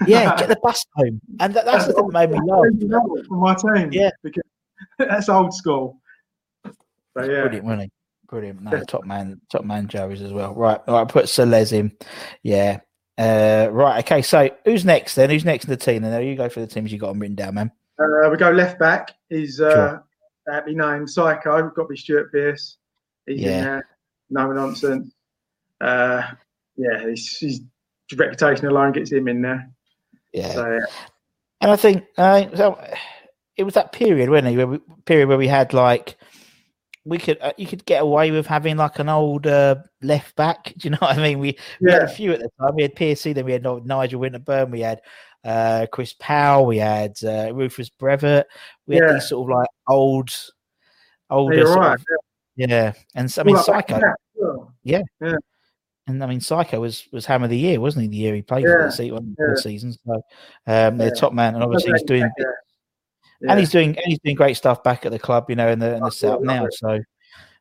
yeah, get the bus home, and that, that's, the thing that made me laugh. For my team, yeah, because that's old school. Yeah, brilliant, really. Brilliant. No, top man, top man Joey's as well. Right, all right, put Celez in. Yeah, uh, right. Okay. So who's next then? Who's next in the team? And there you go for the teams you got them written down, man. Uh, we go left back. Is uh, sure. aptly named Psycho. We've got to be Stuart Pearce. He's yeah. in there. No nonsense. Uh, yeah, his, his reputation alone gets him in there. Yeah. So, yeah. And I think uh, so it was that period, wasn't it? Where we, period where we had like we could uh, you could get away with having like an old uh, left back. Do you know what I mean? We, we had a few at the time. We had PSC, then we had Nigel Winterburn, we had uh, Chris Powell, we had uh, Rufus Brevett. We had these sort of like old, old. Yeah, right. Of, yeah. and I mean well, Psycho. Yeah. yeah. And I mean, Psycho was was Hammer of the Year, wasn't he? The year he played for the season, yeah. season. So um, they're top man, and obviously he's doing yeah. and he's doing and he's doing great stuff back at the club, you know, in the in the setup now. So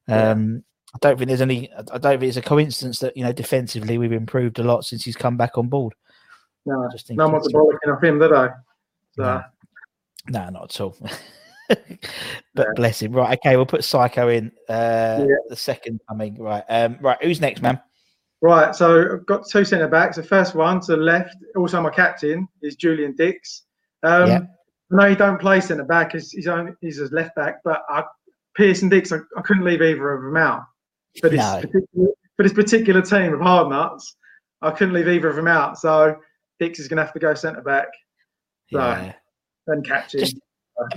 um, I don't think there's any. I don't think it's a coincidence that you know defensively we've improved a lot since he's come back on board. No, I just think no one's bollocking off him, did I? So. No. no, not at all. but yeah. bless him. Right, okay, we'll put Psycho in uh, yeah. the second coming. Right, um, right. Who's next, man? Right, so I've got two centre backs. The first one to the left, also my captain, is Julian Dicks. Um, yeah. I know he don't play centre back; he's he's, only, he's a left back. But I, Pearson Dicks, I, I, couldn't leave either of them out. But this, no. particular, for this particular team of hard nuts, I couldn't leave either of them out. So Dicks is going to have to go centre back. So, yeah. And captain. Just,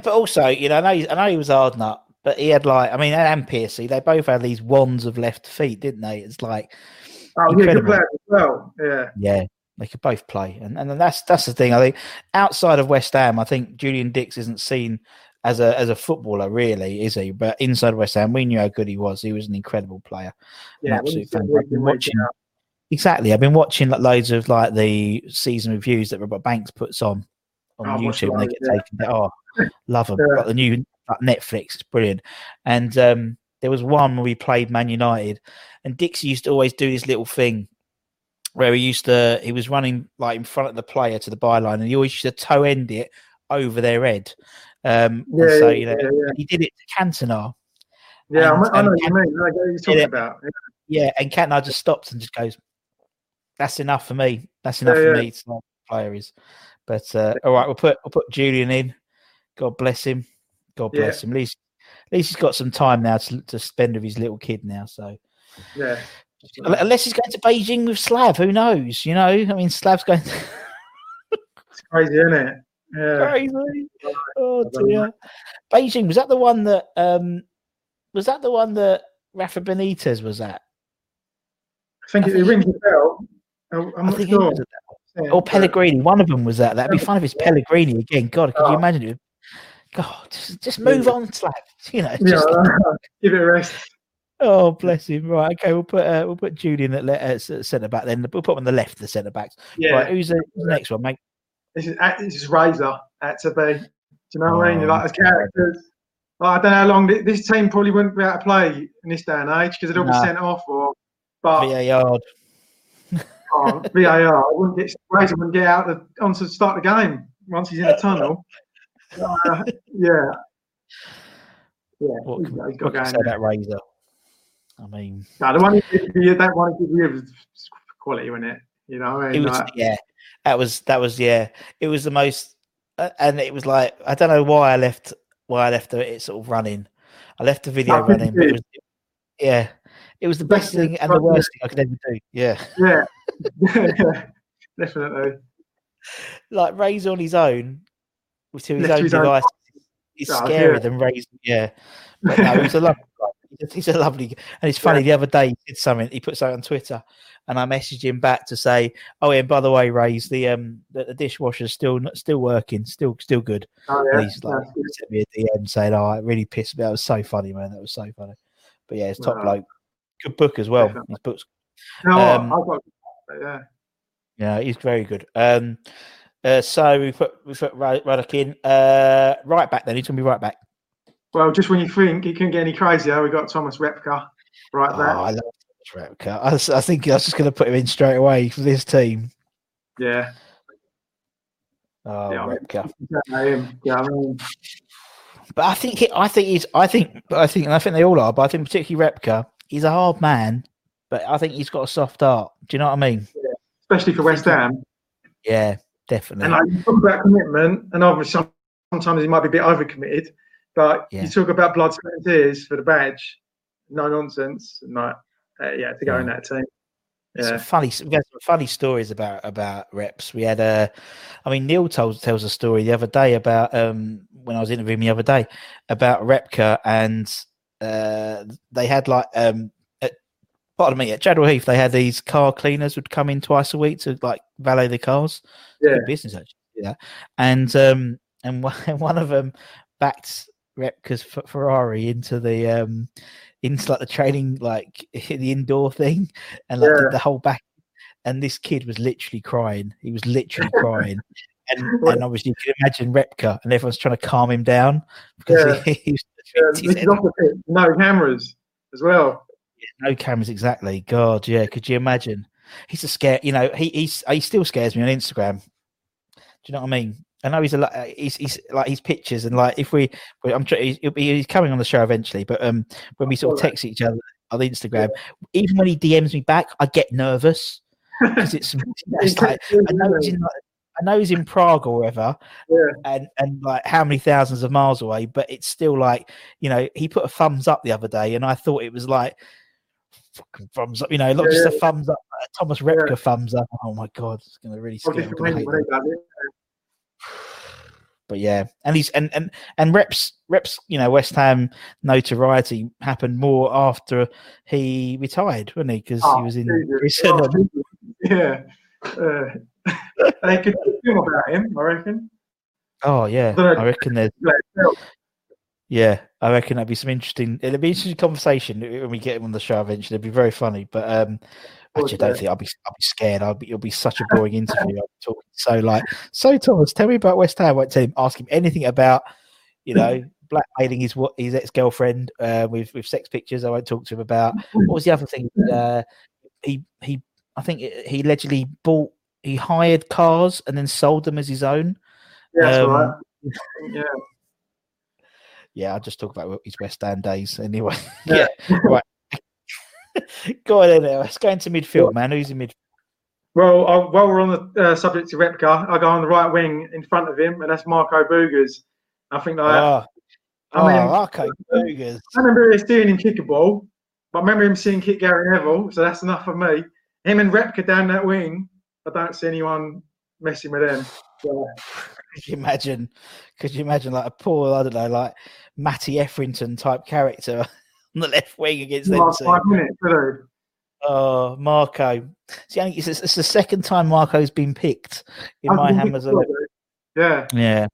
but also, you know, I know, he, I know he was hard nut, but he had like, I mean, and Piercy, they both had these wands of left feet, didn't they? It's like, oh, yeah, good player as well. Yeah, yeah, they could both play, and and that's that's the thing. I think outside of West Ham, I think Julian Dicks isn't seen as a as a footballer, really, is he? But inside of West Ham, we knew how good he was. He was an incredible player. Yeah, absolute fan. I've been watching. Exactly, I've been watching like, loads of like the season reviews that Robert Banks puts on on oh, YouTube, and they get yeah. taken. Oh, love them. Yeah. Like the new like Netflix, it's brilliant. And um, there was one where we played Man United, and Dixie used to always do this little thing where he used to he was running like in front of the player to the byline, and he always used to toe end it over their head. Um, yeah, so you know yeah, he did it to Cantona. Yeah, and, I know what you mean. I know you're talking about. Yeah. yeah, and Cantona just stops and just goes, "That's enough for me. That's enough for me." Not player is. But uh, all right, we'll put we'll put Julian in. God bless him. God bless him. At least at least he's got some time now to, to spend with his little kid now. So yeah. Unless he's going to Beijing with Slav, who knows? You know, I mean, Slav's going. To... it's crazy, isn't it? Yeah. Crazy. Oh dear. Beijing was that the one that um was that the one that Rafa Benitez was at? I think, I it, think rings a bell. I'm I not sure. Yeah, or Pellegrini, one of them was that. That'd be fun if it's Pellegrini again. God, could oh. you imagine it? God, just, just move on, Slav. You know, just, yeah, give it a rest. Oh, bless him. Right, okay, we'll put uh, we'll put Julian at, uh, centre back. Then we'll put him on the left, the centre backs. Yeah. Right, who's the, who's the, next one, mate? This is this is Razor at to be. Do you know what I mean? Like as characters. I don't know how long this team probably wouldn't be able to play in this day and age because all nah. be sent off or. But VAR. oh, VAR. I wouldn't get Razor wouldn't get out the, onto the start the game once he's in the tunnel. Uh, yeah. Yeah, what, he's, he's got what say that Razor? I mean, no, the one did you, that one he did was quality, wasn't it? You know, I mean, was, like, yeah, that was that was yeah, it was the most, uh, and it was like I don't know why I left why I left it sort of running. I left the video running, it was, yeah, it was the best thing and the worst thing I could ever do. Yeah, yeah, definitely. Like Ray's on his own with his own device. He's oh, scarier yeah. than Ray's. Yeah, but no, he's a lovely he's a lovely, and it's funny. Yeah. The other day he did something. He puts out on Twitter, and I messaged him back to say, "Oh, yeah, and by the way, Ray's the um the, the dishwasher's still still working, still still good." Oh, yeah. And he's like sent me a DM saying, "Oh, it really pissed me. That was so funny, man. That was so funny." But yeah, it's top wow. bloke. Good book as well. His books. No, um, I've got, yeah. Yeah, he's very good. Um, uh, so we put we put Ruddock in. Uh, right back then. He's gonna be right back. Well, just when you think it couldn't get any crazier, we got Thomas Repka right there. Oh, I love Thomas Repka. I, I think I was just going to put him in straight away for this team. Yeah. Oh, yeah, Repka. Yeah, I mean, but I think I think he's. I think. I think. And I think they all are. But I think particularly Repka. He's a hard man, but I think he's got a soft heart. Do you know what I mean? Yeah. Especially for West Ham. Yeah, definitely. And like, you talk about commitment, and obviously sometimes he might be a bit overcommitted. But yeah. you talk about blood, sweat, and tears for the badge, no nonsense, and like, uh, yeah, to go yeah. in that team. Yeah. Some funny, we had some funny stories about about reps. We had a, I mean, Neil tells tells a story the other day about um when I was interviewing the other day about Repka and uh they had like um at, pardon me at Chadwell Heath they had these car cleaners would come in twice a week to like valet the cars. Yeah, business actually. Yeah, and um and one, one of them backed Repka's Ferrari into the um into like the training like the indoor thing and like yeah. the whole back and this kid was literally crying. He was literally crying. And, and obviously you can imagine Repka and everyone's trying to calm him down because yeah. he, he's, yeah, no cameras as well. no cameras exactly. God, yeah. Could you imagine? He's a scare. You know, he he's he still scares me on Instagram. Do you know what I mean? I know he's a lot. He's, he's like his pictures and like if we, I'm he's, he's coming on the show eventually. But um, when we sort of text each other on Instagram, even when he DMs me back, I get nervous because it's, it's like I know he's in like, I know he's in Prague or wherever, yeah. and and like how many thousands of miles away, but it's still like you know he put a thumbs up the other day, and I thought it was like fucking thumbs up, you know, not yeah, just a thumbs up, a Thomas Repka yeah. thumbs up. Oh my god, it's gonna really scare me. But yeah, and he's and and and reps reps, you know, West Ham notoriety happened more after he retired, wasn't he? Because oh, he was in. Oh, yeah. Uh, they could film about him, I reckon. Oh yeah, I, I reckon there's. Yeah, I reckon that'd be some interesting. It'll be interesting conversation when we get him on the show eventually. It'd be very funny, but um, actually, I don't think I'll be. I'll be scared. I'll be. It'll be such a boring interview. I'm talking so like, so Thomas, tell me about West Ham. I won't tell him. Ask him anything about, you know, blackmailing his what his ex girlfriend uh, with with sex pictures. I won't talk to him about. What was the other thing? Uh, he he. I think he allegedly bought he hired cars and then sold them as his own. Yeah, um, right. yeah. Yeah, I'll just talk about his West Ham days anyway. Yeah, yeah. right. go on then. Let's go into midfield, man. Who's in midfield? Well, I, while we're on the uh, subject of Repka, I go on the right wing in front of him, and that's Marco Boogers. I think that. Oh, I mean, oh, Marco Boogers. I remember seeing him kick a ball, but I remember him seeing kick Gary Neville, so that's enough for me. Him and Repka down that wing, I don't see anyone messing with them. Could you imagine? Could you imagine like a poor, I don't know, like Matty Etherington type character on the left wing against them? Five minutes, Oh, Marco. See, it's, it's the second time Marco's been picked in my Hammers. Yeah. Yeah.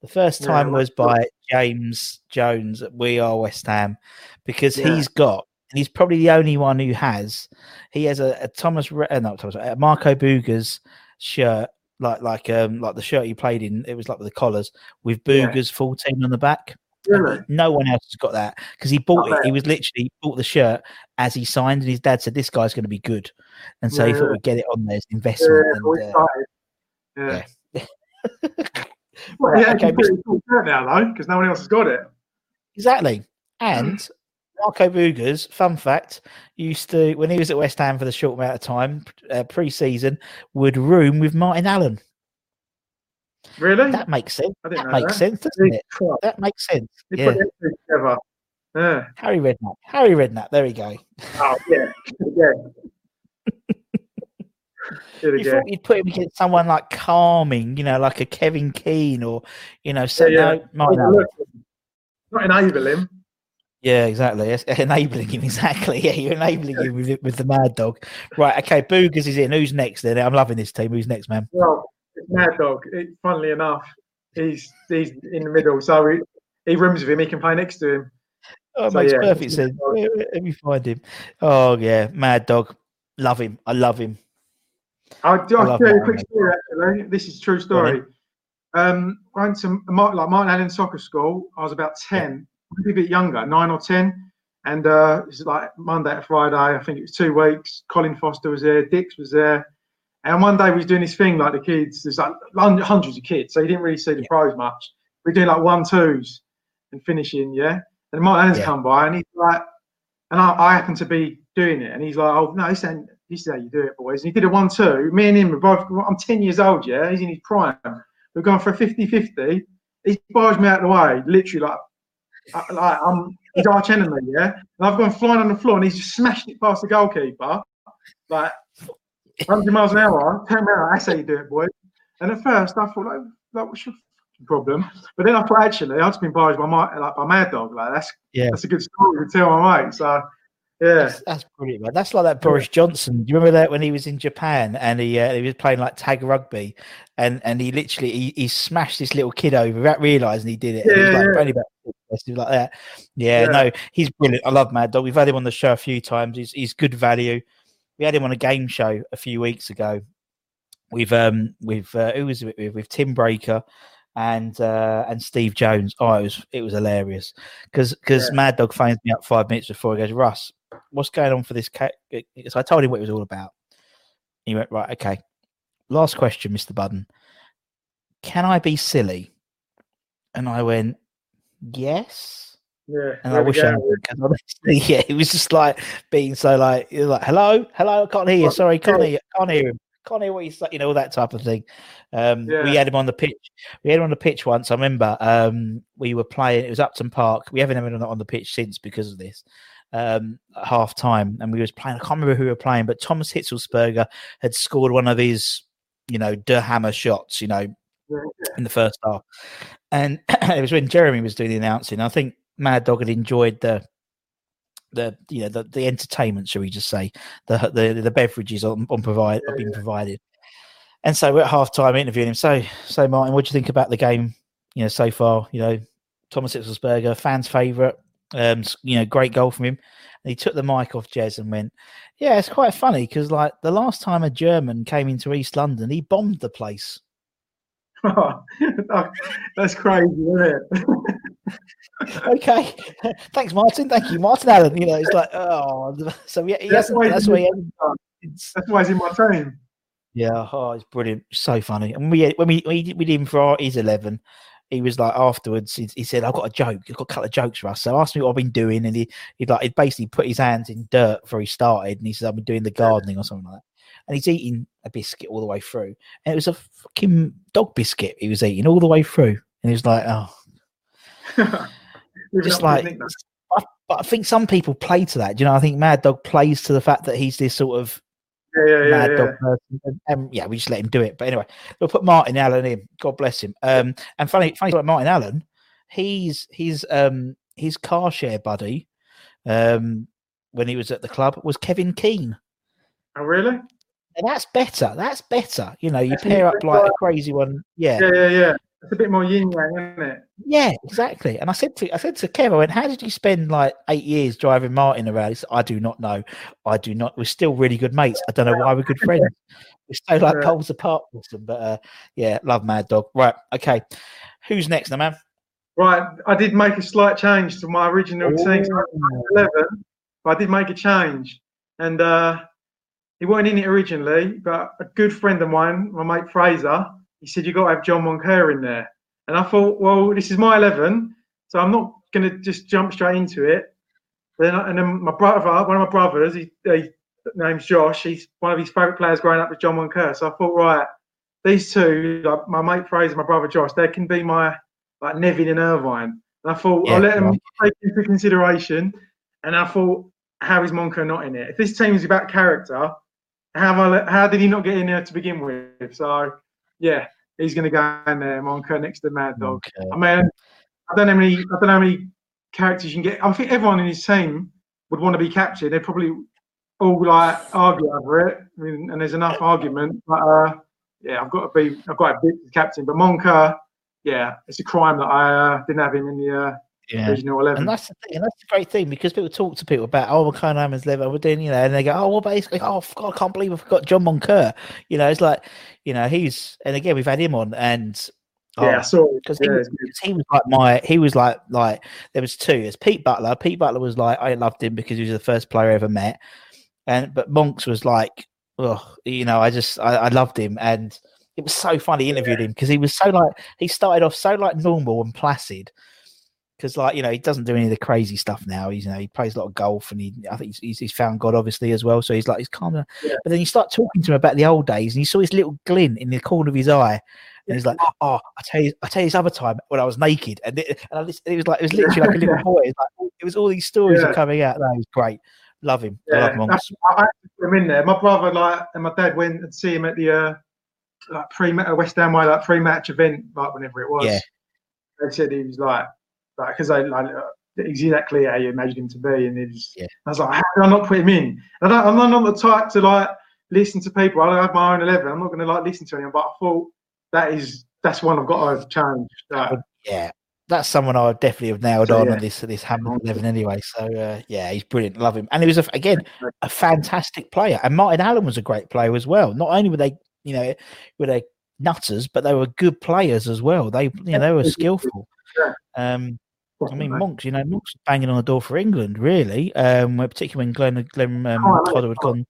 The first time yeah, was by James Jones at We Are West Ham because yeah. he's got and he's probably the only one who has. He has a, a Thomas, uh, not Thomas, a Marco Boogers shirt, like like um like the shirt he played in. It was like with the collars with Boogers yeah. fourteen on the back. Really? No one else has got that because he bought it. He was literally he bought the shirt as he signed, and his dad said, "This guy's going to be good," and so yeah. he thought we'd get it on there as investment. Yeah, and, uh, yeah. well, yeah, okay, cool shirt now though, because no one else has got it. Exactly, and Marco Boogers, fun fact, used to when he was at West Ham for the short amount of time uh, pre-season, would room with Martin Allen. Really? That makes sense. That makes that. sense, doesn't it? That makes sense. They yeah. together. Yeah. Harry Redknapp. Harry Redknapp. There we go. Oh yeah, yeah. you thought you'd put him against someone like calming, you know, like a Kevin Keen or you know, so yeah, yeah. no, Not enable him. Yeah, exactly. It's enabling him exactly. Yeah, you're enabling him with with the Mad Dog. Right. Okay. Boogers is in. Who's next? Then I'm loving this team. Who's next, man? Well, Mad Dog. It, funnily enough, he's he's in the middle, so he, he rooms with him. He can play next to him. Oh, it so, makes yeah, perfect sense. Let me find him. Oh yeah, Mad Dog. Love him. I love him. I'll, I'll tell you a quick story. Actually, this is true story. Um, went to like Martin Allen Soccer School. I was about ten maybe a bit younger, nine or ten. And uh, it's like Monday to Friday. I think it was two weeks. Colin Foster was there. Dicks was there. And one day we was doing this thing like the kids. There's like hundreds of kids, so you didn't really see the yeah. pros much. We are doing like one twos and finishing, yeah. And Martin Allen's yeah. come by and he's like, and I, I happen to be doing it, and he's like, oh no, this ain't this is how you do it, boys. And he did a one two. Me and him are both. I'm ten years old, yeah. He's in his prime. We're going for a 50-50. He barged me out of the way, literally like like I'm his arch enemy, yeah. And I've gone flying on the floor, and he's just smashed it past the goalkeeper, like 100 miles an hour. Ten minutes, I say, you do it, boy. And at first, I thought, like, like what's your problem? But then I thought, actually, I've just been barged by my like by Mad Dog. Like that's yeah, that's a good story to tell my mate. So yeah, that's, that's brilliant, man. That's like that Boris Johnson. Do you remember that when he was in Japan and he uh, he was playing like tag rugby, and and he literally he, he smashed this little kid over without realizing he did it. Yeah, he was like, yeah. only about like that. Yeah, yeah, no, he's brilliant. I love Mad Dog. We've had him on the show a few times. He's he's good value. We had him on a game show a few weeks ago. We've um with uh, who was it with? With Tim Breacker and uh, and Steve Jones. Oh, it was it was hilarious because because yeah. Mad Dog phones me up five minutes before he goes, Russ, what's going on for this cat? So I told him what it was all about. He went, right, okay. Last question, Mr. Budden. Can I be silly? And I went, yes. Yeah. And I wish I. Yeah, he was just like being so like, like, hello, hello, I can't hear you. Sorry, can't hear you. Can't hear him. Can't hear what he's like, you know, all that type of thing. Um, yeah. We had him on the pitch. We had him on the pitch once. I remember um, we were playing. It was Upton Park. We haven't had him on the pitch since because of this um, at half time, and we was playing. I can't remember who we were playing, but Thomas Hitzlsperger had scored one of his, you know, Der Hammer shots, you know, in the first half, and it was when Jeremy was doing the announcing. I think Mad Dog had enjoyed the the you know the, the entertainment, shall we just say, the the, the beverages on, on provide have been provided. And so we're at half time interviewing him. So so Martin, what do you think about the game? You know, so far, you know, Thomas Hitzlsperger, fans' favourite. Um, you know, great goal from him. And he took the mic off Jez and went, "Yeah, it's quite funny because like the last time a German came into East London, he bombed the place." Oh, that's crazy, isn't it? okay, thanks, Martin. Thank you, Martin Allen. You know, it's like, oh, so yeah, he that's hasn't. That's why. He that's why he's in my team. Yeah, oh, it's brilliant, so funny. And we when we we, we did him for our, his eleven, he was like afterwards. He, he, said, "I've got a joke. I've got a couple of jokes for us." So asked me what I've been doing, and he he like he basically put his hands in dirt before he started, and he said, "I've been doing the gardening or something like that." And he's eating a biscuit all the way through, and it was a fucking dog biscuit he was eating all the way through, and he was like, "Oh." just like I, but I think some people play to that. Do you know, I think Mad Dog plays to the fact that he's this sort of yeah, yeah, mad yeah, dog person. And, and, yeah, we just let him do it. But anyway, we'll put Martin Allen in. God bless him. Um, and funny, funny about Martin Allen, he's his um his car share buddy, um, when he was at the club was Kevin Keen. Oh, really? And that's better. That's better. You know, you that's pair up like a crazy one. Yeah. Yeah, yeah, yeah. It's a bit more yin yang, isn't it? Yeah, exactly. And I said to I said to Kev, I went, "How did you spend like eight years driving Martin around?" He said, "I do not know. I do not. We're still really good mates. I don't know why we're good friends. We're still like poles apart with them, but uh, yeah, love Mad Dog. Right, okay. Who's next, now, man? Right, I did make a slight change to my original Ooh. team. So Eleven, but I did make a change, and uh, he wasn't in it originally. But a good friend of mine, my mate Fraser he said You've got to have John Moncur in there, and I thought, well, this is my eleven, so I'm not going to just jump straight into it. Then and then my brother, one of my brothers, he, he name's Josh. He's one of his favourite players growing up with John Moncur. So I thought, right, these two, like my mate Fraser, my brother Josh, they can be my like Nevin and Irvine. And I thought yeah, I'll let them take into consideration. And I thought, how is Moncur not in it? If this team is about character, how I, how did he not get in there to begin with? So yeah, he's going to go in there, Moncur next to Mad Dog. Okay. I mean, I don't know how many, I don't know how many characters you can get. I think everyone in his team would want to be captured. They'd probably all like argue over it, I mean, and there's enough argument. But uh, yeah, I've got to be, I've got to be captain. But Moncur, yeah, it's a crime that I uh, didn't have him in the uh, yeah. And that's the thing, and that's the great thing because people talk to people about oh, McCone Hammond's level, we're doing, you know, and they go, oh, well, basically, oh, God, I can't believe I forgot John Moncur. You know, it's like, you know, he's, and again, we've had him on, and oh, yeah, so because he, was, he was like my he was like like there was two. There's Pete Butler. Pete Butler was like I loved him because he was the first player I ever met, and but Monks was like, oh, you know, I just I, I loved him, and it was so funny interviewing yeah. him because he was so like he started off so like normal and placid, because like you know he doesn't do any of the crazy stuff now. He's you know he plays a lot of golf and he I think he's, he's found God obviously as well. So he's like he's calm. Yeah. But then you start talking to him about the old days and you saw his little glint in the corner of his eye. And he's like, "Oh, I tell you, I tell you, this other time when I was naked, and it, and I, it was like it was literally like a little boy. It was, like, it was all these stories yeah. are coming out. That was great. Love him. Yeah, I love him. I, I put him in there. My brother, like, and my dad went and see him at the uh, like pre West Ham way, like pre-match event, like whenever it was. Yeah. They said he was like because I, I exactly how you imagined him to be, and it was, yeah. I was like, how can I not put him in? And I am not the type to like listen to people. I have my own eleven. I'm not going to like listen to anyone, but I thought that is that's one I've got to change. That. Yeah, that's someone I would definitely have nailed so, on yeah. on this this Hamilton eleven anyway. So uh, yeah, he's brilliant. Love him, and he was a, again a fantastic player. And Martin Allen was a great player as well. Not only were they, you know, were they nutters, but they were good players as well. They, you know, they were skillful. Um, I mean, Monks, you know, Monks banging on the door for England, really, um, particularly when Glenn, Glenn um, oh, had gone,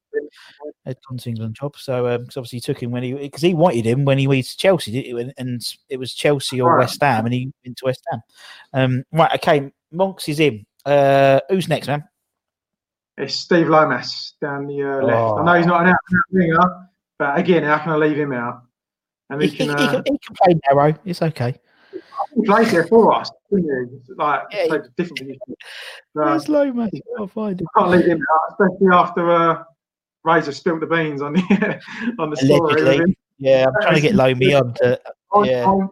had gone to England job. So, um, so obviously he took him when he, because he wanted him when he went to Chelsea, and, and it was Chelsea or West Ham, and he went to West Ham. Um, right, okay, Monks is in. Uh, who's next, man? It's Steve Lomas down the uh, left. Oh. I know he's not an out winger, but again, how can I leave him out? And he, he, can, uh, he, can, he can play narrow. It's okay. He played there for us, didn't he? Like, yeah, played a different position. Where's Lomas? I'll find him. Can't leave him out, especially after uh, Razor spilled the beans on the on the story. Yeah, I'm trying to get Lomi on to. Yeah.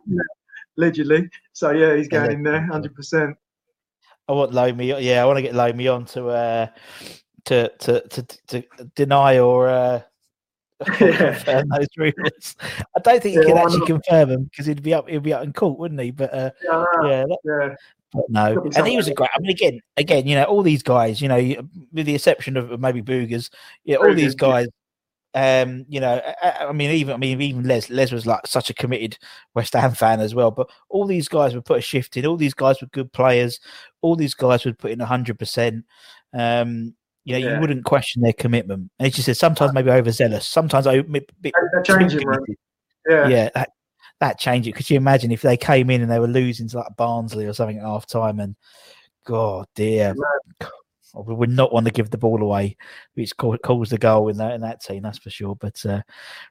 Allegedly. So, yeah, he's going in there 100%. I want Lomi. Yeah, I want to get Lomi on to uh, to, to to to deny or uh, confirm those rumors. I don't think he yeah, can actually confirm them because he'd be up he'd be up in court, wouldn't he? But uh, yeah, yeah, that, yeah. no, and he was a great. I mean, again, again, you know, all these guys, you know, with the exception of maybe Boogers, yeah, all these guys. Um, you know, I, I, mean, even I mean, even Les Les was like such a committed West Ham fan as well. But all these guys would put a shift in. All these guys were good players. All these guys would put in hundred percent. Um, you know, yeah. you wouldn't question their commitment. And he just said sometimes maybe overzealous, sometimes I bit, changing Yeah, yeah, that, that changed it. Could you imagine if they came in and they were losing to like Barnsley or something at half time and God dear. We would not want to give the ball away, which calls the goal in that in that team, that's for sure. But uh,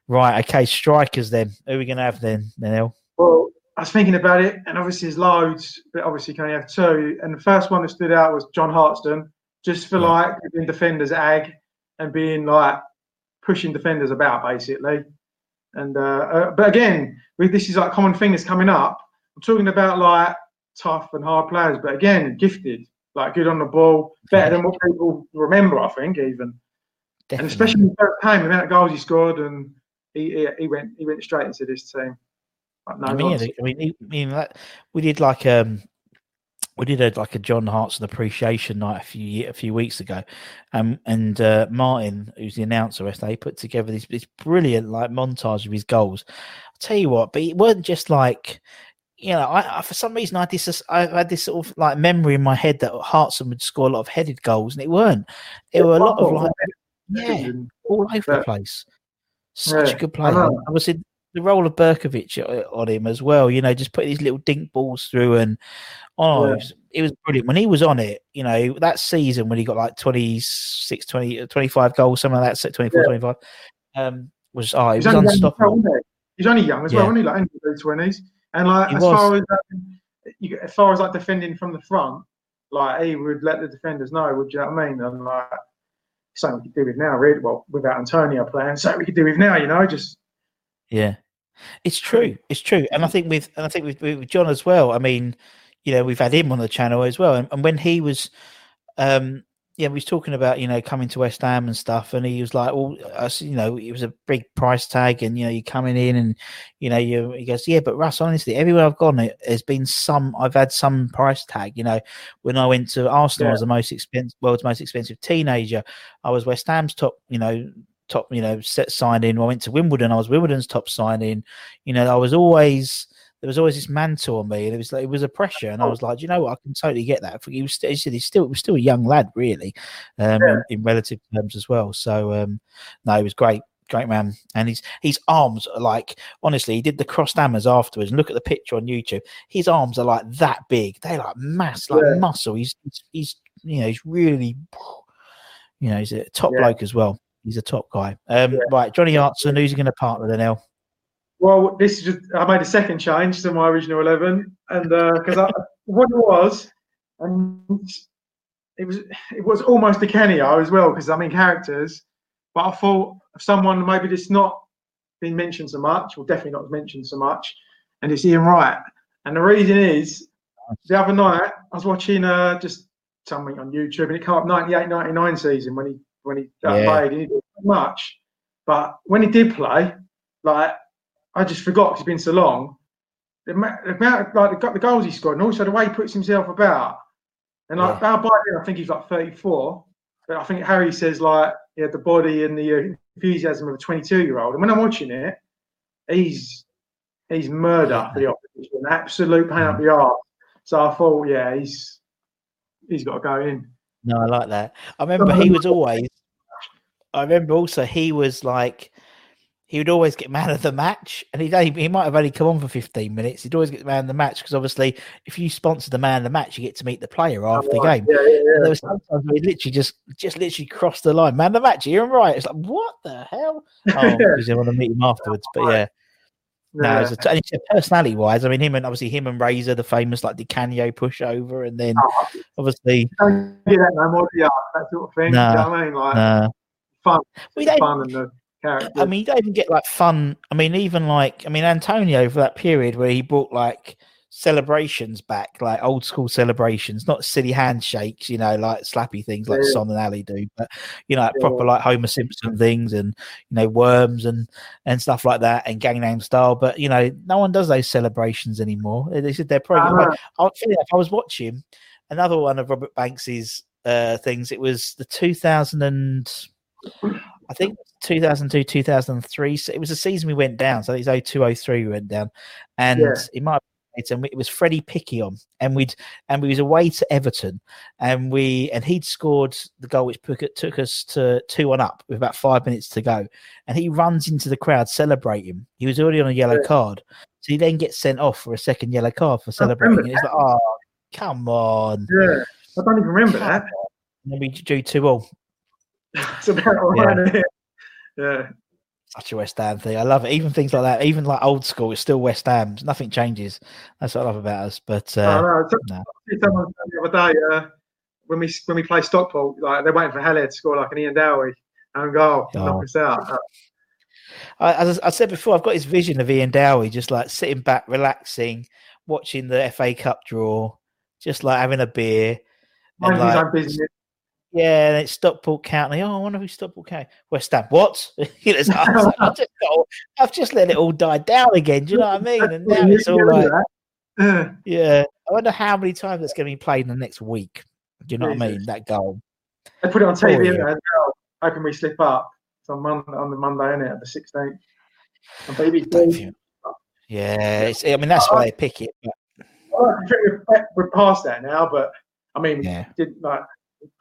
right, okay, strikers then. Who are we going to have then, Neil? Well, I was thinking about it, and obviously there's loads, but obviously you can only have two. And the first one that stood out was John Hartson, just for yeah. like giving defenders ag and being like pushing defenders about basically. And uh, uh, but again, with this is like common thing that's coming up. I'm talking about like tough and hard players, but again, gifted like good on the ball, better than what people remember. I think even, Definitely. and especially in the first game, the amount of goals he scored, and he, he, he went he went straight into this team. Like no I mean, I mean, I mean, that, we did like um we did a, like a John Hartson appreciation night a few a few weeks ago, um, and uh, Martin, who's the announcer, they put together this this brilliant like montage of his goals. I'll tell you what, but it wasn't just like you know, I, I, for some reason I this I had this sort of like memory in my head that Hartson would score a lot of headed goals, and it weren't. It were a lot of like yeah, all over the place. Such yeah, a good player. I, I was in the role of Berkovic on him as well. You know, just putting these little dink balls through, and oh, yeah. it, was, it, was, brilliant when he was on it. You know, that season when he got like 26, 20, 25 goals, something like that, 24, yeah. 25, um, was oh, it was unstoppable. He's only young as well, wasn't he? Like in the twenties. And like he as was. far as um, you, as far as like defending from the front, like he would let the defenders know. Would you know what I mean? And like something we could do with now, really. Well, without Antonio playing, something we could do with now. You know, just yeah, it's true. It's true. And I think with and I think with, with John as well. I mean, you know, we've had him on the channel as well. And, and when he was um yeah, we was talking about you know coming to West Ham and stuff, and he was like, "Well, you know, it was a big price tag, and you know, you're coming in, and you know, you." He goes, "Yeah, but Russ, honestly, everywhere I've gone, it has been some. I've had some price tag. You know, when I went to Arsenal, yeah. I was the most expensive, world's most expensive teenager. I was West Ham's top, you know, top, you know, set signing. I went to Wimbledon, I was Wimbledon's top signing. You know, I was always." there was always this mantle on me, and it was like it was a pressure, and I was like, you know what, I can totally get that. He was, he said he's still, he was still a young lad, really, um, yeah. in, in, relative terms as well. So, um, no, he was great, great man, and his his arms are like honestly, he did the crossed hammers afterwards. And look at the picture on YouTube. His arms are like that big. They like mass, like yeah. muscle. He's, he's, he's you know he's really, you know, he's a top yeah. bloke as well. He's a top guy. Um, right, Johnny Hartson, who's he going to partner then? Ell? Well, this is just, I made a second change to my original eleven, and because uh, what it was, and it was it was almost a cameo as well because I mean characters, but I thought of someone maybe that's not been mentioned so much, or definitely not mentioned so much, and it's Ian Wright. And the reason is, the other night I was watching uh, just something on YouTube, and it came up 98, 99 season when he when he uh, yeah. played, he did so much, but when he did play, like I just forgot because it's been so long. The amount, like the, the goals he scored, and also the way he puts himself about. And like yeah. by then, I think he's like 34. But I think Harry says like he had the body and the enthusiasm of a 22 year old. And when I'm watching it, he's he's murder for the opposition, absolute pain up the arse. So I thought, yeah, he's he's got to go in. No, I like that. I remember he was always. I remember also he was like he would always get man of the match, and he'd he might have only come on for fifteen minutes. He'd always get man of the match because obviously, if you sponsor the man of the match, you get to meet the player oh, after the game. Yeah, yeah, yeah. There was sometimes he literally just just literally crossed the line, man of the match. You're right. It's like what the hell? Oh, because you want to meet him afterwards. But yeah, no, it's a, it's a personality wise. I mean, him and obviously him and Razor, the famous like Di Canio pushover, and then Oh, obviously that no more, yeah, that sort of thing. Nah, you know I mean? Like uh, fun, we don't fun and the character. I mean, you don't even get like fun. I mean, even like, I mean, Antonio for that period where he brought like celebrations back, like old school celebrations, not silly handshakes, you know, like slappy things like Yeah. Son and Alli do, but you know, like Yeah. proper like Homer Simpson things and you know worms and and stuff like that and Gangnam Style. But you know, no one does those celebrations anymore. They said they're probably. Ah. I, I was watching another one of Robert Banks's uh, things. It was the 2000 and I think 2002, 2003. So it was a season we went down. So it's 02, 03 we went down, and Yeah. it might. And it was Freddie Picky on, and we'd and we was away to Everton, and we and he'd scored the goal which took, took us to two one up with about five minutes to go, and he runs into the crowd celebrating. He was already on a yellow Yeah. card, so he then gets sent off for a second yellow card for celebrating. And it's like, oh, come on! yeah, I don't even remember Come that. on. And then we drew two all. About all right, isn't? Yeah, such a West Ham thing. I love it. Even things like that, even like old school, it's still West Ham. Nothing changes. That's what I love about us. But uh. So- no. Someone the other day uh, when we when we play Stockport, like they're waiting for Haller to score like an Ian Dowie and goal, Oh. knock us out. Uh, I, as I said before, I've got this vision of Ian Dowie just like sitting back, relaxing, watching the FA Cup draw, just like having a beer. And Mind his like, own business. Yeah, and it's Stockport County. Oh, I wonder who Stockport County. West Ham. What? You know, I was like, oh, I've, just got, I've just let it all die down again. Do you know what I mean? And now it's all like, Yeah. yeah. I wonder how many times it's going to be played in the next week. Do you know what I mean? That goal. They put it on Oh, TV yeah. as well. Hoping we slip up. It's on Monday, on the Monday, isn't it? The 16th. On Don't BBC. think- Yeah, it's, I mean that's why they pick it. But we're, past that now, but I mean, Yeah. did like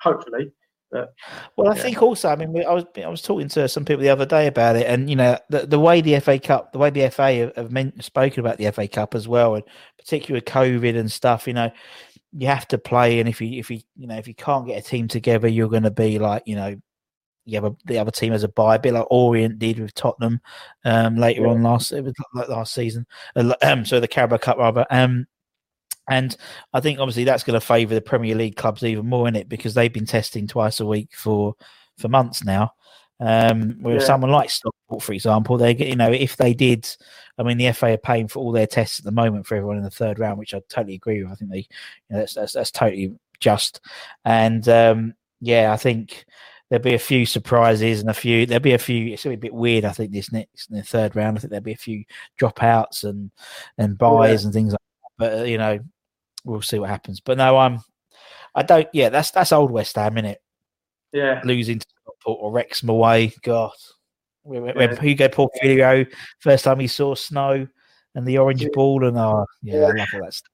hopefully. But, well, I Yeah. think also, I mean, I was I was talking to some people the other day about it, and you know, the, the way the FA Cup, the way the FA have, have meant, spoken about the FA Cup as well, and particularly with COVID and stuff, you know, you have to play, and if you if you you know if you can't get a team together, you're going to be like you know. You have a, the other team as a buy, a bit like Orient did with Tottenham um, later Yeah. on last it was like last season. Uh, Um, so the Carabao Cup rather. Um, And I think obviously that's going to favour the Premier League clubs even more in it because they've been testing twice a week for for months now. Um, whereas Yeah. someone like Stockport, for example, they get you know if they did, I mean the FA are paying for all their tests at the moment for everyone in the third round, which I totally agree with. I think they, you know, that's, that's that's totally just. And um, yeah, I think there'll be a few surprises and a few there'll be a few. It's a bit weird. I think this next in the third round, I think there'll be a few dropouts and and buys and things like that. But uh, you know, we'll see what happens. But no, I'm. I don't. Yeah, that's that's old West Ham, isn't it? Yeah. Losing to Stockport or Wrexham away. God, when, when Yeah. Hugo Porfirio first time he saw snow and the orange Yeah. ball, and oh yeah, Yeah. I love all that stuff.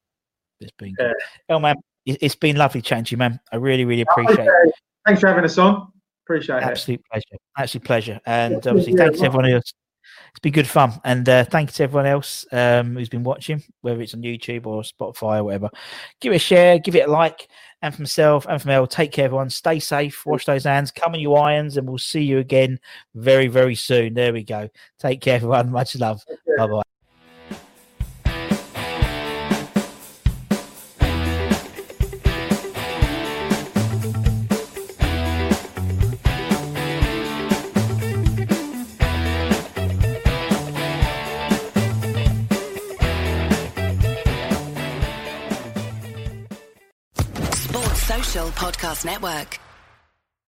It's been Yeah. Oh man, it, it's been lovely chatting to you, man. I really, really oh, appreciate it. Thanks for having us on. Appreciate it. Absolute pleasure. Absolute pleasure. And obviously, thanks everyone else. It's been good fun. And uh, thank you to everyone else um, who's been watching, whether it's on YouTube or Spotify or whatever. Give it a share, give it a like. And from myself and from Ell, take care, everyone. Stay safe, wash those hands, come on you irons, and we'll see you again very, very soon. There we go. Take care, everyone. Much love. Bye bye. Podcast Network.